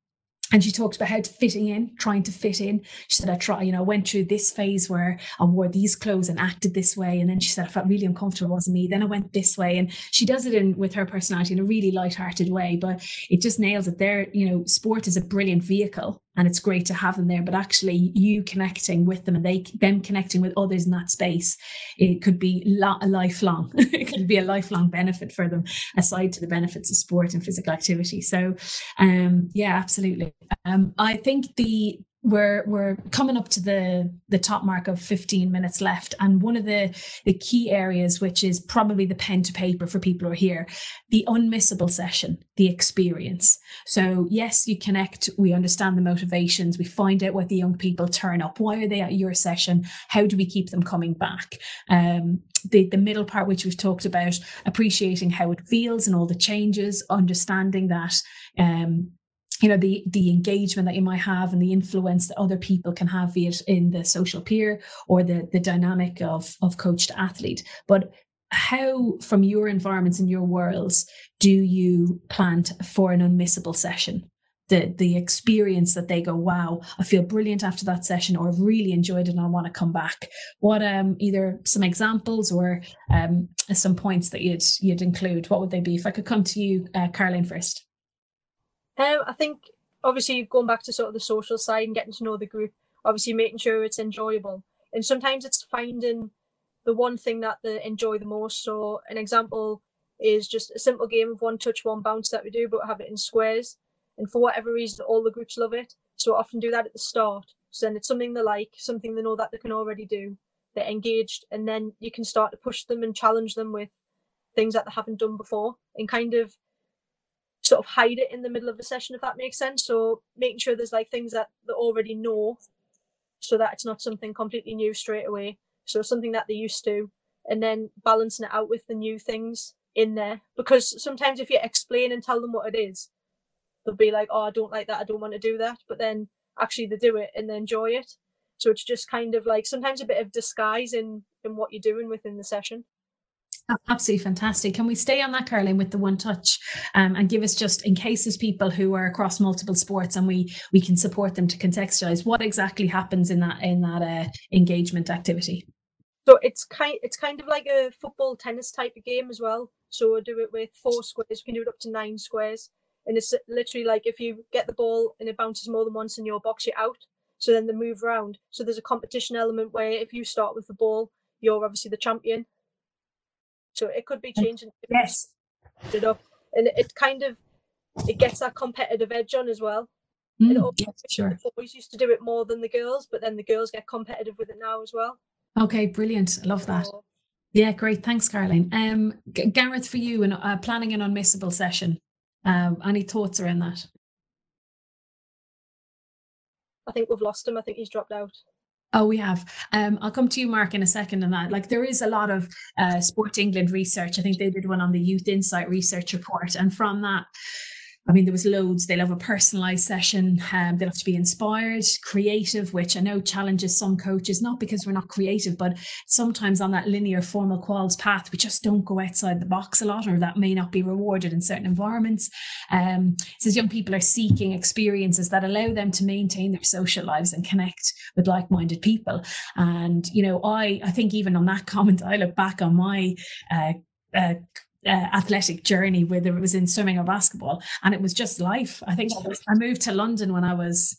Speaker 2: and she talked about how to fitting in, trying to fit in. She said, I try, you know, I went through this phase where I wore these clothes and acted this way. And then she said, I felt really uncomfortable, wasn't me. Then I went this way. And she does it in with her personality in a really light-hearted way, but it just nails it there. You know, sport is a brilliant vehicle and it's great to have them there but actually you connecting with them and they them connecting with others in that space it could be a lifelong it could be a lifelong benefit for them aside to the benefits of sport and physical activity so um yeah absolutely um i think the we're we're coming up to the the top mark of 15 minutes left. And one of the the key areas which is probably the pen to paper for people who are here the unmissable session the experience. So yes you connect we understand the motivations we find out what the young people turn up. Why are they at your session? How do we keep them coming back? Um, the, the middle part which we've talked about appreciating how it feels and all the changes understanding that um, you know the the engagement that you might have and the influence that other people can have via in the social peer or the the dynamic of of coach to athlete. But how from your environments and your worlds do you plan for an unmissable session? The the experience that they go wow i feel brilliant after that session or i've really enjoyed it and i want to come back. What um either some examples or um some points that you'd you'd include what would they be? If i could come to you uh, caroline first
Speaker 4: um, I think obviously going back to sort of the social side and getting to know the group, obviously making sure it's enjoyable. And sometimes it's finding the one thing that they enjoy the most. So an example is just a simple game of one touch, one bounce that we do, but have it in squares. And for whatever reason, all the groups love it. So I often do that at the start. So then it's something they like, something they know that they can already do. They're engaged, and then you can start to push them and challenge them with things that they haven't done before, and kind of sort of hide it in the middle of the session if that makes sense. So making sure there's like things that they already know so that it's not something completely new straight away. So something that they're used to and then balancing it out with the new things in there. Because sometimes if you explain and tell them what it is they'll be like oh i don't like that. I don't want to do that. But then actually they do it and they enjoy it. So it's just kind of like sometimes a bit of disguise in in what you're doing within the session
Speaker 2: Absolutely fantastic. Can we stay on that, Caroline, with the one touch, um, and give us just in cases people who are across multiple sports, and we we can support them to contextualize what exactly happens in that in that uh, engagement activity.
Speaker 4: So it's kind it's kind of like a football tennis type of game as well. So do it with four squares. We can do it up to nine squares, and it's literally like if you get the ball and it bounces more than once in your box, you're out. So then they move around. So there's a competition element where if you start with the ball, you're obviously the champion. So it could be changing.
Speaker 2: Yes.
Speaker 4: It up, and it kind of it gets that competitive edge on as well.
Speaker 2: Mm, yes, sure.
Speaker 4: The boys used to do it more than the girls, but then the girls get competitive with it now as well.
Speaker 2: Okay, brilliant. I love that. Yeah, great. Thanks, Caroline. Um, G- Gareth, for you, and uh, planning an unmissable session. Um, any thoughts around that?
Speaker 4: I think we've lost him. I think he's dropped out.
Speaker 2: Oh, we have. Um, I'll come to you, Mark, in a second on that. Like, there is a lot of uh, Sport England research. I think they did one on the Youth Insight Research Report, and from that, I mean, there was loads. They love a personalized session. Um, they have to be inspired, creative, which I know challenges some coaches, not because we're not creative, but sometimes on that linear formal quals path, we just don't go outside the box a lot, or that may not be rewarded in certain environments. Um, says young people are seeking experiences that allow them to maintain their social lives and connect with like-minded people. And you know, I I think even on that comment, I look back on my uh, uh, uh, athletic journey, whether it was in swimming or basketball, and it was just life. I think I, was, I moved to London when I was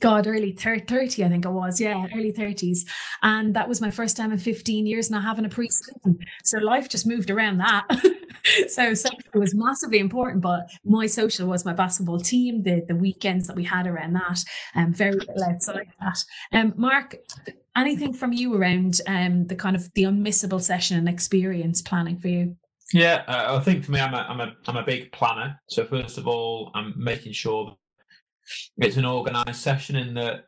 Speaker 2: God, early 30, I think I was. Yeah, early 30s. And that was my first time in 15 years not having a pre season. So life just moved around that. so social was massively important, but my social was my basketball team, the, the weekends that we had around that, and um, very little outside that. Um, Mark, anything from you around um, the kind of the unmissable session and experience planning for you?
Speaker 3: Yeah, uh, I think for me, I'm a, I'm a, I'm a big planner. So first of all, I'm making sure it's an organised session in that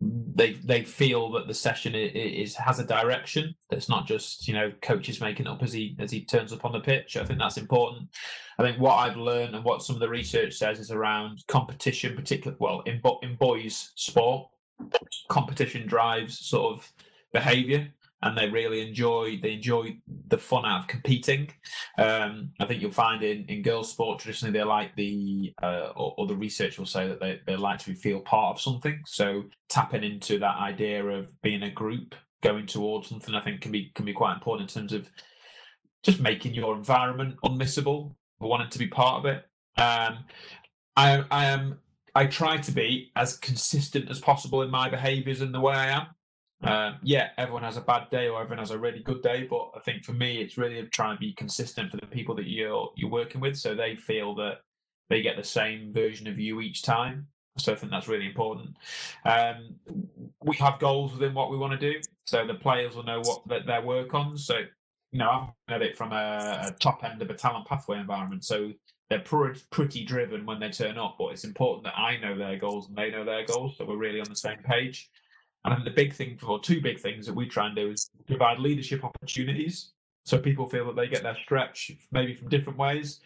Speaker 3: they they feel that the session is, is, has a direction. That's not just you know coaches making up as he as he turns up on the pitch. I think that's important. I think what I've learned and what some of the research says is around competition, particularly well in in boys sport, competition drives sort of behaviour and they really enjoy they enjoy the fun out of competing. Um, I think you'll find in, in girls' sport traditionally they like the uh, or, or, the research will say that they, they like to feel part of something. So tapping into that idea of being a group going towards something, I think can be can be quite important in terms of just making your environment unmissable, wanting to be part of it. Um, I I am I try to be as consistent as possible in my behaviours and the way I am. Um, yeah, everyone has a bad day or everyone has a really good day, but I think for me, it's really trying to be consistent for the people that you're you're working with, so they feel that they get the same version of you each time. So I think that's really important. Um, we have goals within what we want to do, so the players will know what that their work on. So you know, I'm at it from a, a top end of a talent pathway environment, so they're pretty driven when they turn up. But it's important that I know their goals and they know their goals, so we're really on the same page. And I think the big thing, or two big things that we try and do is provide leadership opportunities so people feel that they get their stretch maybe from different ways.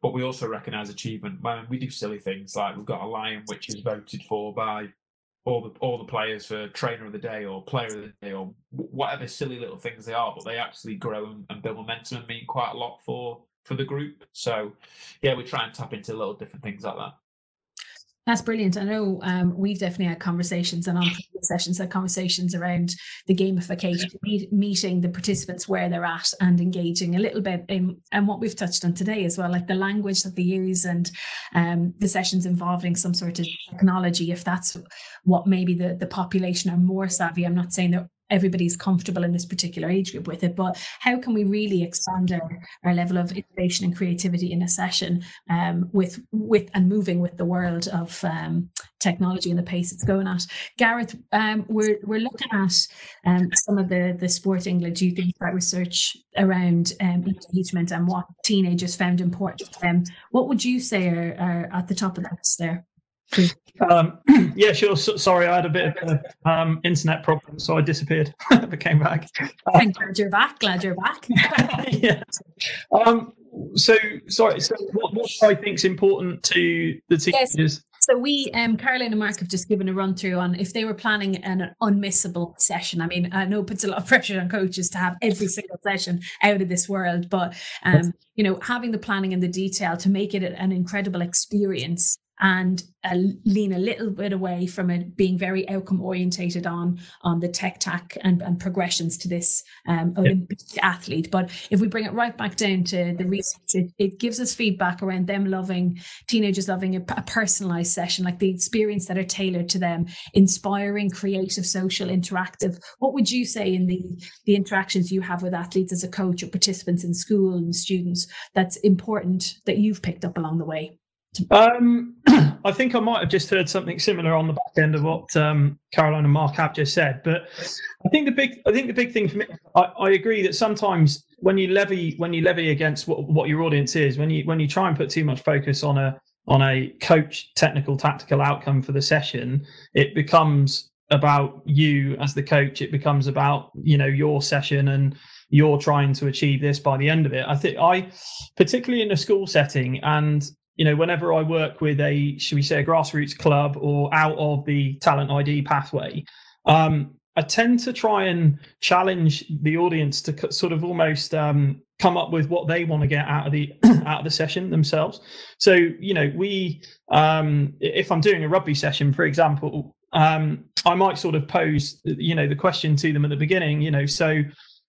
Speaker 3: But we also recognise achievement. Man, we do silly things like we've got a lion which is voted for by all the all the players for trainer of the day or player of the day or whatever silly little things they are, but they actually grow and build momentum and mean quite a lot for for the group. So yeah, we try and tap into little different things like that.
Speaker 2: That's brilliant. I know um, we've definitely had conversations and on sessions had conversations around the gamification, meet, meeting the participants where they're at and engaging a little bit in and what we've touched on today as well, like the language that they use and um, the sessions involving some sort of technology, if that's what maybe the, the population are more savvy. I'm not saying they're everybody's comfortable in this particular age group with it but how can we really expand our, our level of innovation and creativity in a session um, with with and moving with the world of um, technology and the pace it's going at? Gareth um, we're we're looking at um, some of the the sport england you think that research around um, engagement and what teenagers found important to them. What would you say are, are at the top of that list there
Speaker 5: um, yeah, sure. So, sorry, I had a bit of a um, internet problem, so I disappeared, but came back.
Speaker 2: I'm glad you're back. Glad you're back.
Speaker 5: yeah. Um, so sorry. So what, what I think is important to the teachers. Yes.
Speaker 2: So we, um, Caroline and Mark have just given a run through on if they were planning an unmissable session. I mean, I know it puts a lot of pressure on coaches to have every single session out of this world, but um, you know, having the planning and the detail to make it an incredible experience and uh, lean a little bit away from it being very outcome orientated on on the tech tack and, and progressions to this um, Olympic athlete. But if we bring it right back down to the research, it, it gives us feedback around them loving teenagers loving a, a personalized session, like the experience that are tailored to them, inspiring, creative, social, interactive. What would you say in the the interactions you have with athletes as a coach or participants in school and students that's important that you've picked up along the way?
Speaker 5: Um, I think I might have just heard something similar on the back end of what um, Caroline and Mark have just said. But I think the big, I think the big thing for me, I, I, agree that sometimes when you levy, when you levy against what, what your audience is, when you when you try and put too much focus on a on a coach technical tactical outcome for the session, it becomes about you as the coach. It becomes about you know your session and you're trying to achieve this by the end of it. I think I, particularly in a school setting, and you know, whenever I work with a, should we say, a grassroots club or out of the talent ID pathway, um, I tend to try and challenge the audience to sort of almost um, come up with what they want to get out of the out of the session themselves. So, you know, we, um, if I'm doing a rugby session, for example, um, I might sort of pose, you know, the question to them at the beginning. You know, so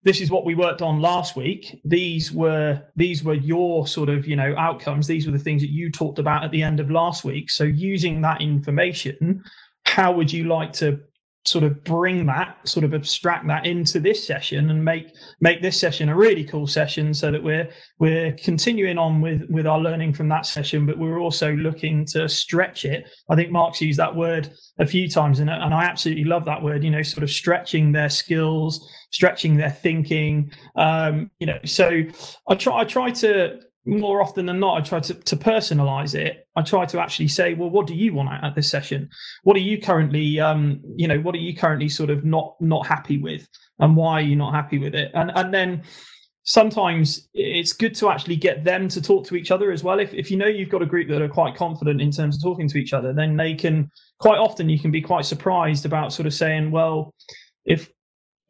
Speaker 5: this is what we worked on last week. These were these were your sort of you know outcomes. These were the things that you talked about at the end of last week. So using that information how would you like to sort of bring that sort of abstract that into this session and make make this session a really cool session so that we're we're continuing on with with our learning from that session but we're also looking to stretch it. I think mark's used that word a few times and, and i absolutely love that word you know sort of stretching their skills stretching their thinking. Um you know so i try i try to more often than not, I try to, to personalize it. I try to actually say, well, what do you want at this session? What are you currently, um, you know, what are you currently sort of not not happy with, and why are you not happy with it? And and then sometimes it's good to actually get them to talk to each other as well. If if you know you've got a group that are quite confident in terms of talking to each other, then they can quite often you can be quite surprised about sort of saying, well, if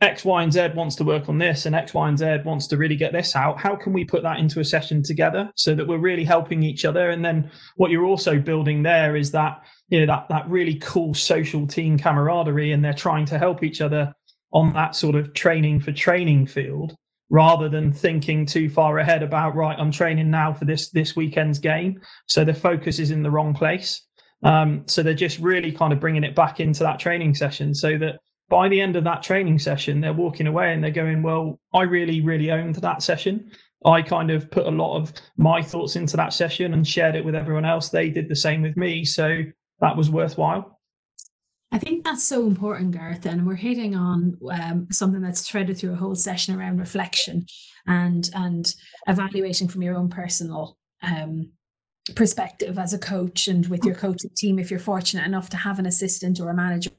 Speaker 5: X, Y, and Z wants to work on this, and X, Y, and Z wants to really get this out. How can we put that into a session together so that we're really helping each other? And then what you're also building there is that you know that that really cool social team camaraderie, and they're trying to help each other on that sort of training for training field, rather than thinking too far ahead about right. I'm training now for this this weekend's game, so the focus is in the wrong place. Um, so they're just really kind of bringing it back into that training session so that by the end of that training session, they're walking away and they're going, Well, I really, really owned that session. I kind of put a lot of my thoughts into that session and shared it with everyone else. They did the same with me. So that was worthwhile.
Speaker 2: I think that's so important, Gareth. And we're hitting on um, something that's threaded through a whole session around reflection and and evaluating from your own personal um, perspective as a coach and with your coaching team. If you're fortunate enough to have an assistant or a manager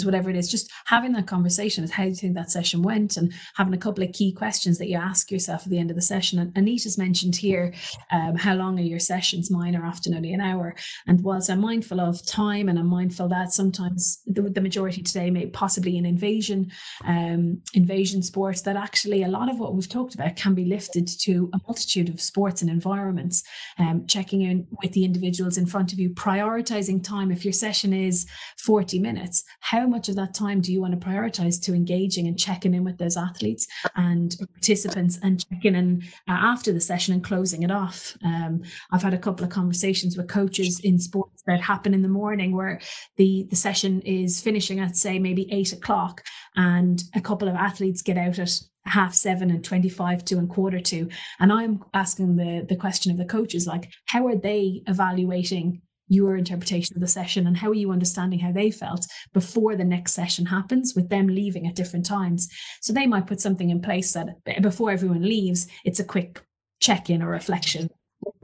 Speaker 2: whatever it is, just having that conversation is how do you think that session went and having a couple of key questions that you ask yourself at the end of the session. And Anita's mentioned here, um, how long are your sessions? Mine are often only an hour. And whilst I'm mindful of time and I'm mindful that sometimes the, the majority today may possibly in invasion, um, invasion sports, that actually a lot of what we've talked about can be lifted to a multitude of sports and environments, um, checking in with the individuals in front of you, prioritizing time. If your session is 40 minutes, how how much of that time do you want to prioritize to engaging and checking in with those athletes and participants and checking in uh, after the session and closing it off? Um, I've had a couple of conversations with coaches in sports that happen in the morning where the, the session is finishing at, say, maybe eight o'clock, and a couple of athletes get out at half seven and 25 to and quarter to and i'm asking the the question of the coaches like how are they evaluating your interpretation of the session and how are you understanding how they felt before the next session happens with them leaving at different times. So they might put something in place that before everyone leaves it's a quick check-in or reflection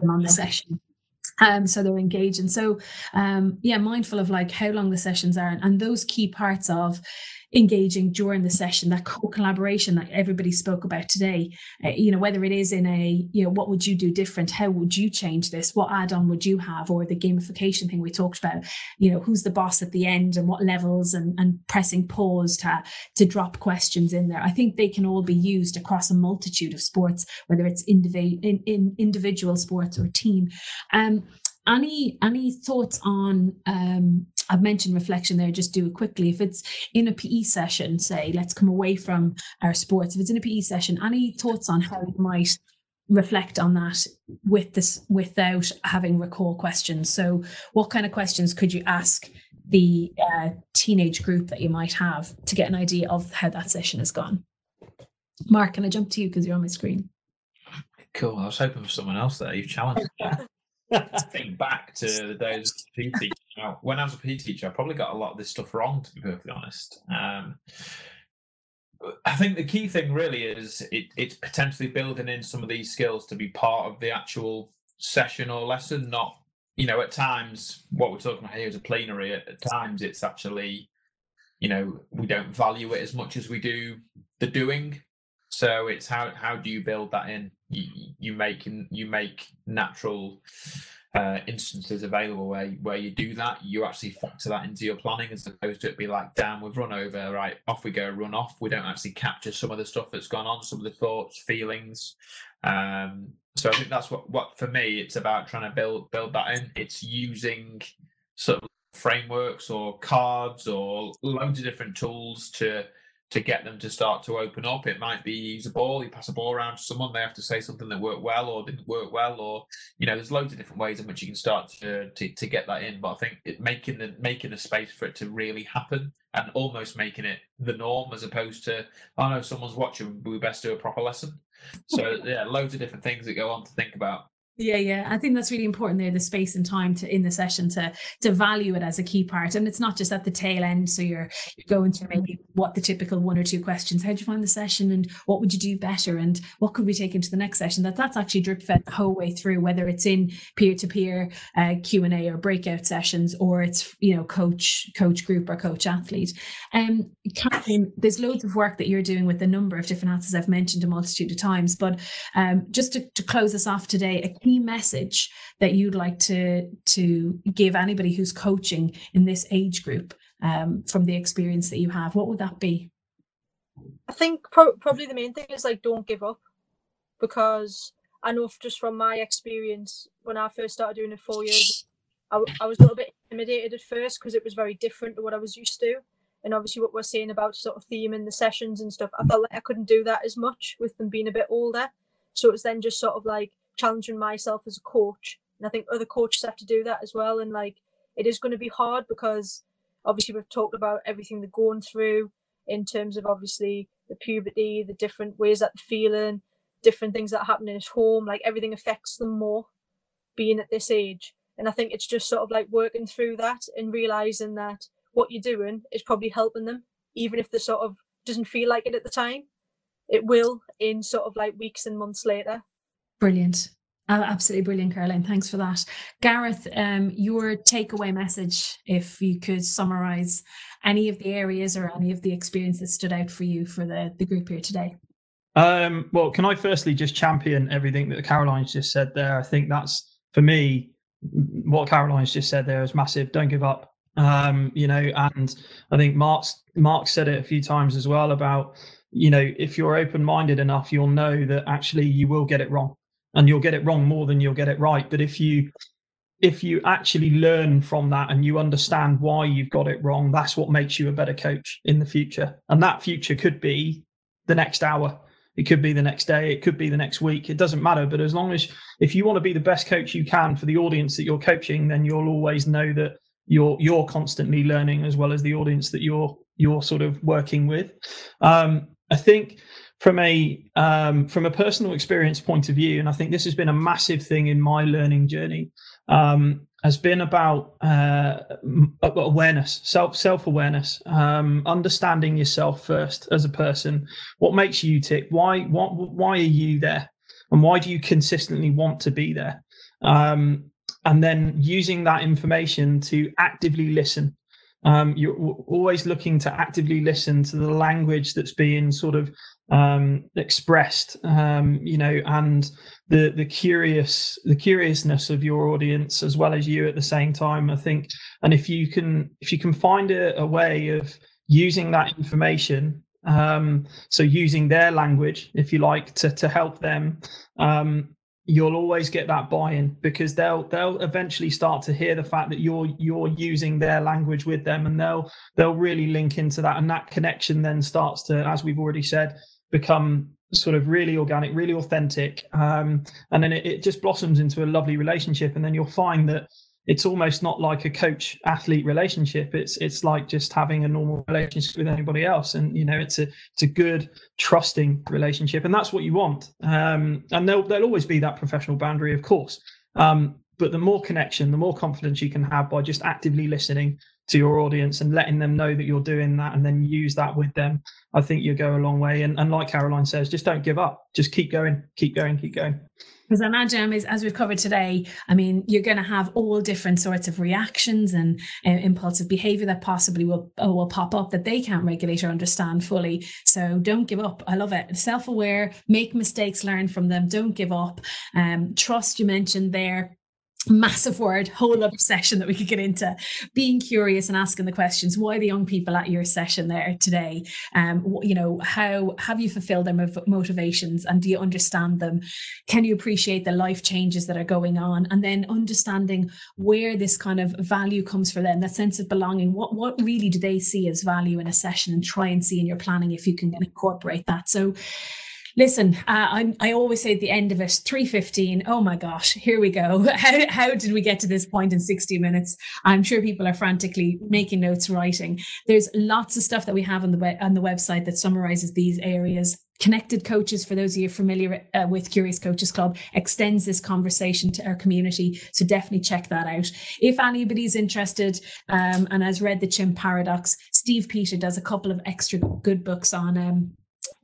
Speaker 2: on the session. Um, so they're engaged. And so um, yeah mindful of like how long the sessions are and, and those key parts of engaging during the session that co-collaboration that everybody spoke about today. Uh, you know whether it is in a you know what would you do different? How would you change this? What add-on would you have? Or the gamification thing we talked about you know who's the boss at the end and what levels and, and pressing pause to to drop questions in there. I think they can all be used across a multitude of sports whether it's individual in, in individual sports or team. Um any any thoughts on um, I've mentioned reflection there, just do it quickly. If it's in a PE session, say, let's come away from our sports. If it's in a PE session, any thoughts on how you might reflect on that with this without having recall questions? So what kind of questions could you ask the uh, teenage group that you might have to get an idea of how that session has gone? Mark, can I jump to you because you're on my screen?
Speaker 3: Cool. I was hoping for someone else there. You've challenged. think back to the days as a PE teacher. When I was a PE teacher, I probably got a lot of this stuff wrong, to be perfectly honest. Um, I think the key thing really is it, it's potentially building in some of these skills to be part of the actual session or lesson, not, you know, at times what we're talking about here is a plenary. At, at times it's actually, you know, we don't value it as much as we do the doing. So it's how how do you build that in? You make you make natural uh, instances available where where you do that. You actually factor that into your planning as opposed to it be like, damn, we've run over, right? Off we go, run off. We don't actually capture some of the stuff that's gone on, some of the thoughts, feelings. Um, so I think that's what what for me it's about trying to build build that in. It's using sort of frameworks or cards or loads of different tools to to get them to start to open up. It might be use a ball, you pass a ball around to someone, they have to say something that worked well or didn't work well, or you know, there's loads of different ways in which you can start to to, to get that in. But I think it, making the making a space for it to really happen and almost making it the norm as opposed to oh know someone's watching, we best do a proper lesson. So yeah, loads of different things that go on to think about.
Speaker 2: Yeah, yeah. I think that's really important there, the space and time to in the session to to value it as a key part. And it's not just at the tail end. So you're you're going through maybe what the typical one or two questions. How'd you find the session and what would you do better? And what could we take into the next session? That that's actually drip fed the whole way through, whether it's in peer-to-peer uh, Q&A or breakout sessions, or it's you know, coach, coach group or coach athlete. Um there's loads of work that you're doing with a number of different athletes I've mentioned a multitude of times. But um just to, to close us off today, key message that you'd like to to give anybody who's coaching in this age group um, from the experience that you have what would that be?
Speaker 4: I think pro- probably the main thing is like don't give up. Because i know just from my experience when i first started doing it four years I, I was a little bit intimidated at first because it was very different to what i was used to. And obviously what we're saying about sort of theme in the sessions and stuff i felt like i couldn't do that as much with them being a bit older. So it's then just sort of like challenging myself as a coach. And I think other coaches have to do that as well. And like it is going to be hard because obviously we've talked about everything they're going through in terms of obviously the puberty, the different ways that they're feeling, different things that happen in his home, like everything affects them more being at this age. And I think it's just sort of like working through that and realizing that what you're doing is probably helping them, even if the sort of doesn't feel like it at the time. It will in sort of like weeks and months later.
Speaker 2: Brilliant. absolutely brilliant, Caroline. Thanks for that. Gareth, um, your takeaway message, if you could summarize any of the areas or any of the experiences that stood out for you for the, the group here today.
Speaker 5: Um, well, can I firstly just champion everything that Caroline's just said there? I think that's, for me, what Caroline's just said there is massive. Don't give up. Um, you know, and I think Mark's Mark said it a few times as well about, you know, if you're open minded enough, you'll know that actually you will get it wrong and you'll get it wrong more than you'll get it right. But if you if you actually learn from that and you understand why you've got it wrong that's what makes you a better coach in the future. And that future could be the next hour. It could be the next day. It could be the next week. It doesn't matter. But as long as if you want to be the best coach you can for the audience that you're coaching then you'll always know that you're you're constantly learning as well as the audience that you're you're sort of working with. Um, i think from a um, from a personal experience point of view, and I think this has been a massive thing in my learning journey, um, has been about uh, awareness, self self awareness, um, understanding yourself first as a person. What makes you tick? Why what why are you there? And why do you consistently want to be there? Um, and then using that information to actively listen um, you're always looking to actively listen to the language that's being sort of um, expressed, um, you know, and the the curious the curiousness of your audience as well as you at the same time. I think, and if you can if you can find a, a way of using that information um, so using their language if you like to, to help them um, you'll always get that buy-in because they'll they'll eventually start to hear the fact that you're you're using their language with them and they'll they'll really link into that. And that connection then starts to as we've already said become sort of really organic really authentic. Um, and then it, it just blossoms into a lovely relationship. And then you'll find that it's almost not like a coach athlete relationship. It's it's like just having a normal relationship with anybody else. And you know it's a it's a good trusting relationship and that's what you want. Um, and there'll, there'll always be that professional boundary of course. Um, but the more connection the more confidence you can have by just actively listening to your audience and letting them know that you're doing that and then use that with them i think you go a long way and, and like caroline says just don't give up just keep going keep going keep going
Speaker 2: because I imagine, as, as we've covered today, I mean, you're going to have all different sorts of reactions and uh, impulsive behavior that possibly will uh, will pop up that they can't regulate or understand fully. So don't give up. I love it. Self aware, make mistakes, learn from them. Don't give up. Um, trust. You mentioned there massive word whole other session that we could get into being curious and asking the questions why the young people at your session there today? Um you know how have you fulfilled their motivations and do you understand them? Can you appreciate the life changes that are going on? And then understanding where this kind of value comes for them that sense of belonging. What what really do they see as value in a session and try and see in your planning if you can incorporate that? So Listen, uh, I, I always say at the end of it, 315. Oh my gosh, here we go. How, how did we get to this point in 60 minutes? I'm sure people are frantically making notes, writing. There's lots of stuff that we have on the, on the website that summarizes these areas connected coaches for those of you familiar uh, with curious coaches club extends this conversation to our community so definitely check that out if anybody's interested um, and has read the chimp paradox steve peter does a couple of extra good books on um,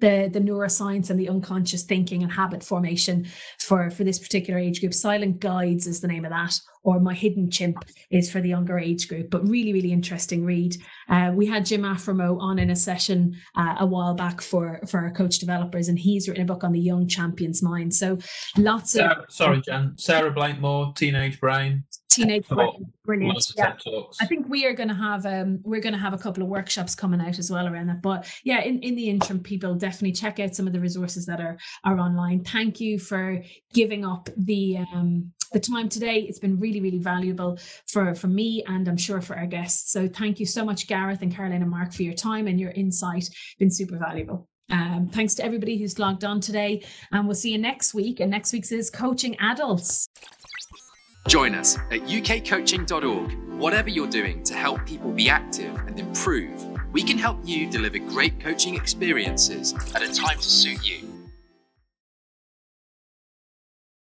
Speaker 2: the the neuroscience and the unconscious thinking and habit formation for for this particular age group. Silent guides is the name of that or my hidden chimp is for the younger age group but really really interesting read. Uh, we had jim Afremow on in a session uh, a while back for for our coach developers and he's written a book on the young champion's mind. So lots
Speaker 3: sarah,
Speaker 2: of
Speaker 3: sorry jen sarah blakemore teenage brain.
Speaker 2: Teenage brilliant. yeah. i think we are going to have um we're going to have a couple of workshops coming out as well around that but yeah in, in the interim people definitely check out some of the resources that are are online. Thank you for giving up the um the time today. It's been really really valuable for for me and i'm sure for our guests. So thank you so much gareth and caroline and mark for your time and your insight. Been super valuable. Um, thanks to everybody who's logged on today and we'll see you next week. And next week's is coaching adults.
Speaker 1: Join us at ukcoaching.org. Whatever you're doing to help people be active and improve, we can help you deliver great coaching experiences at a time to suit you.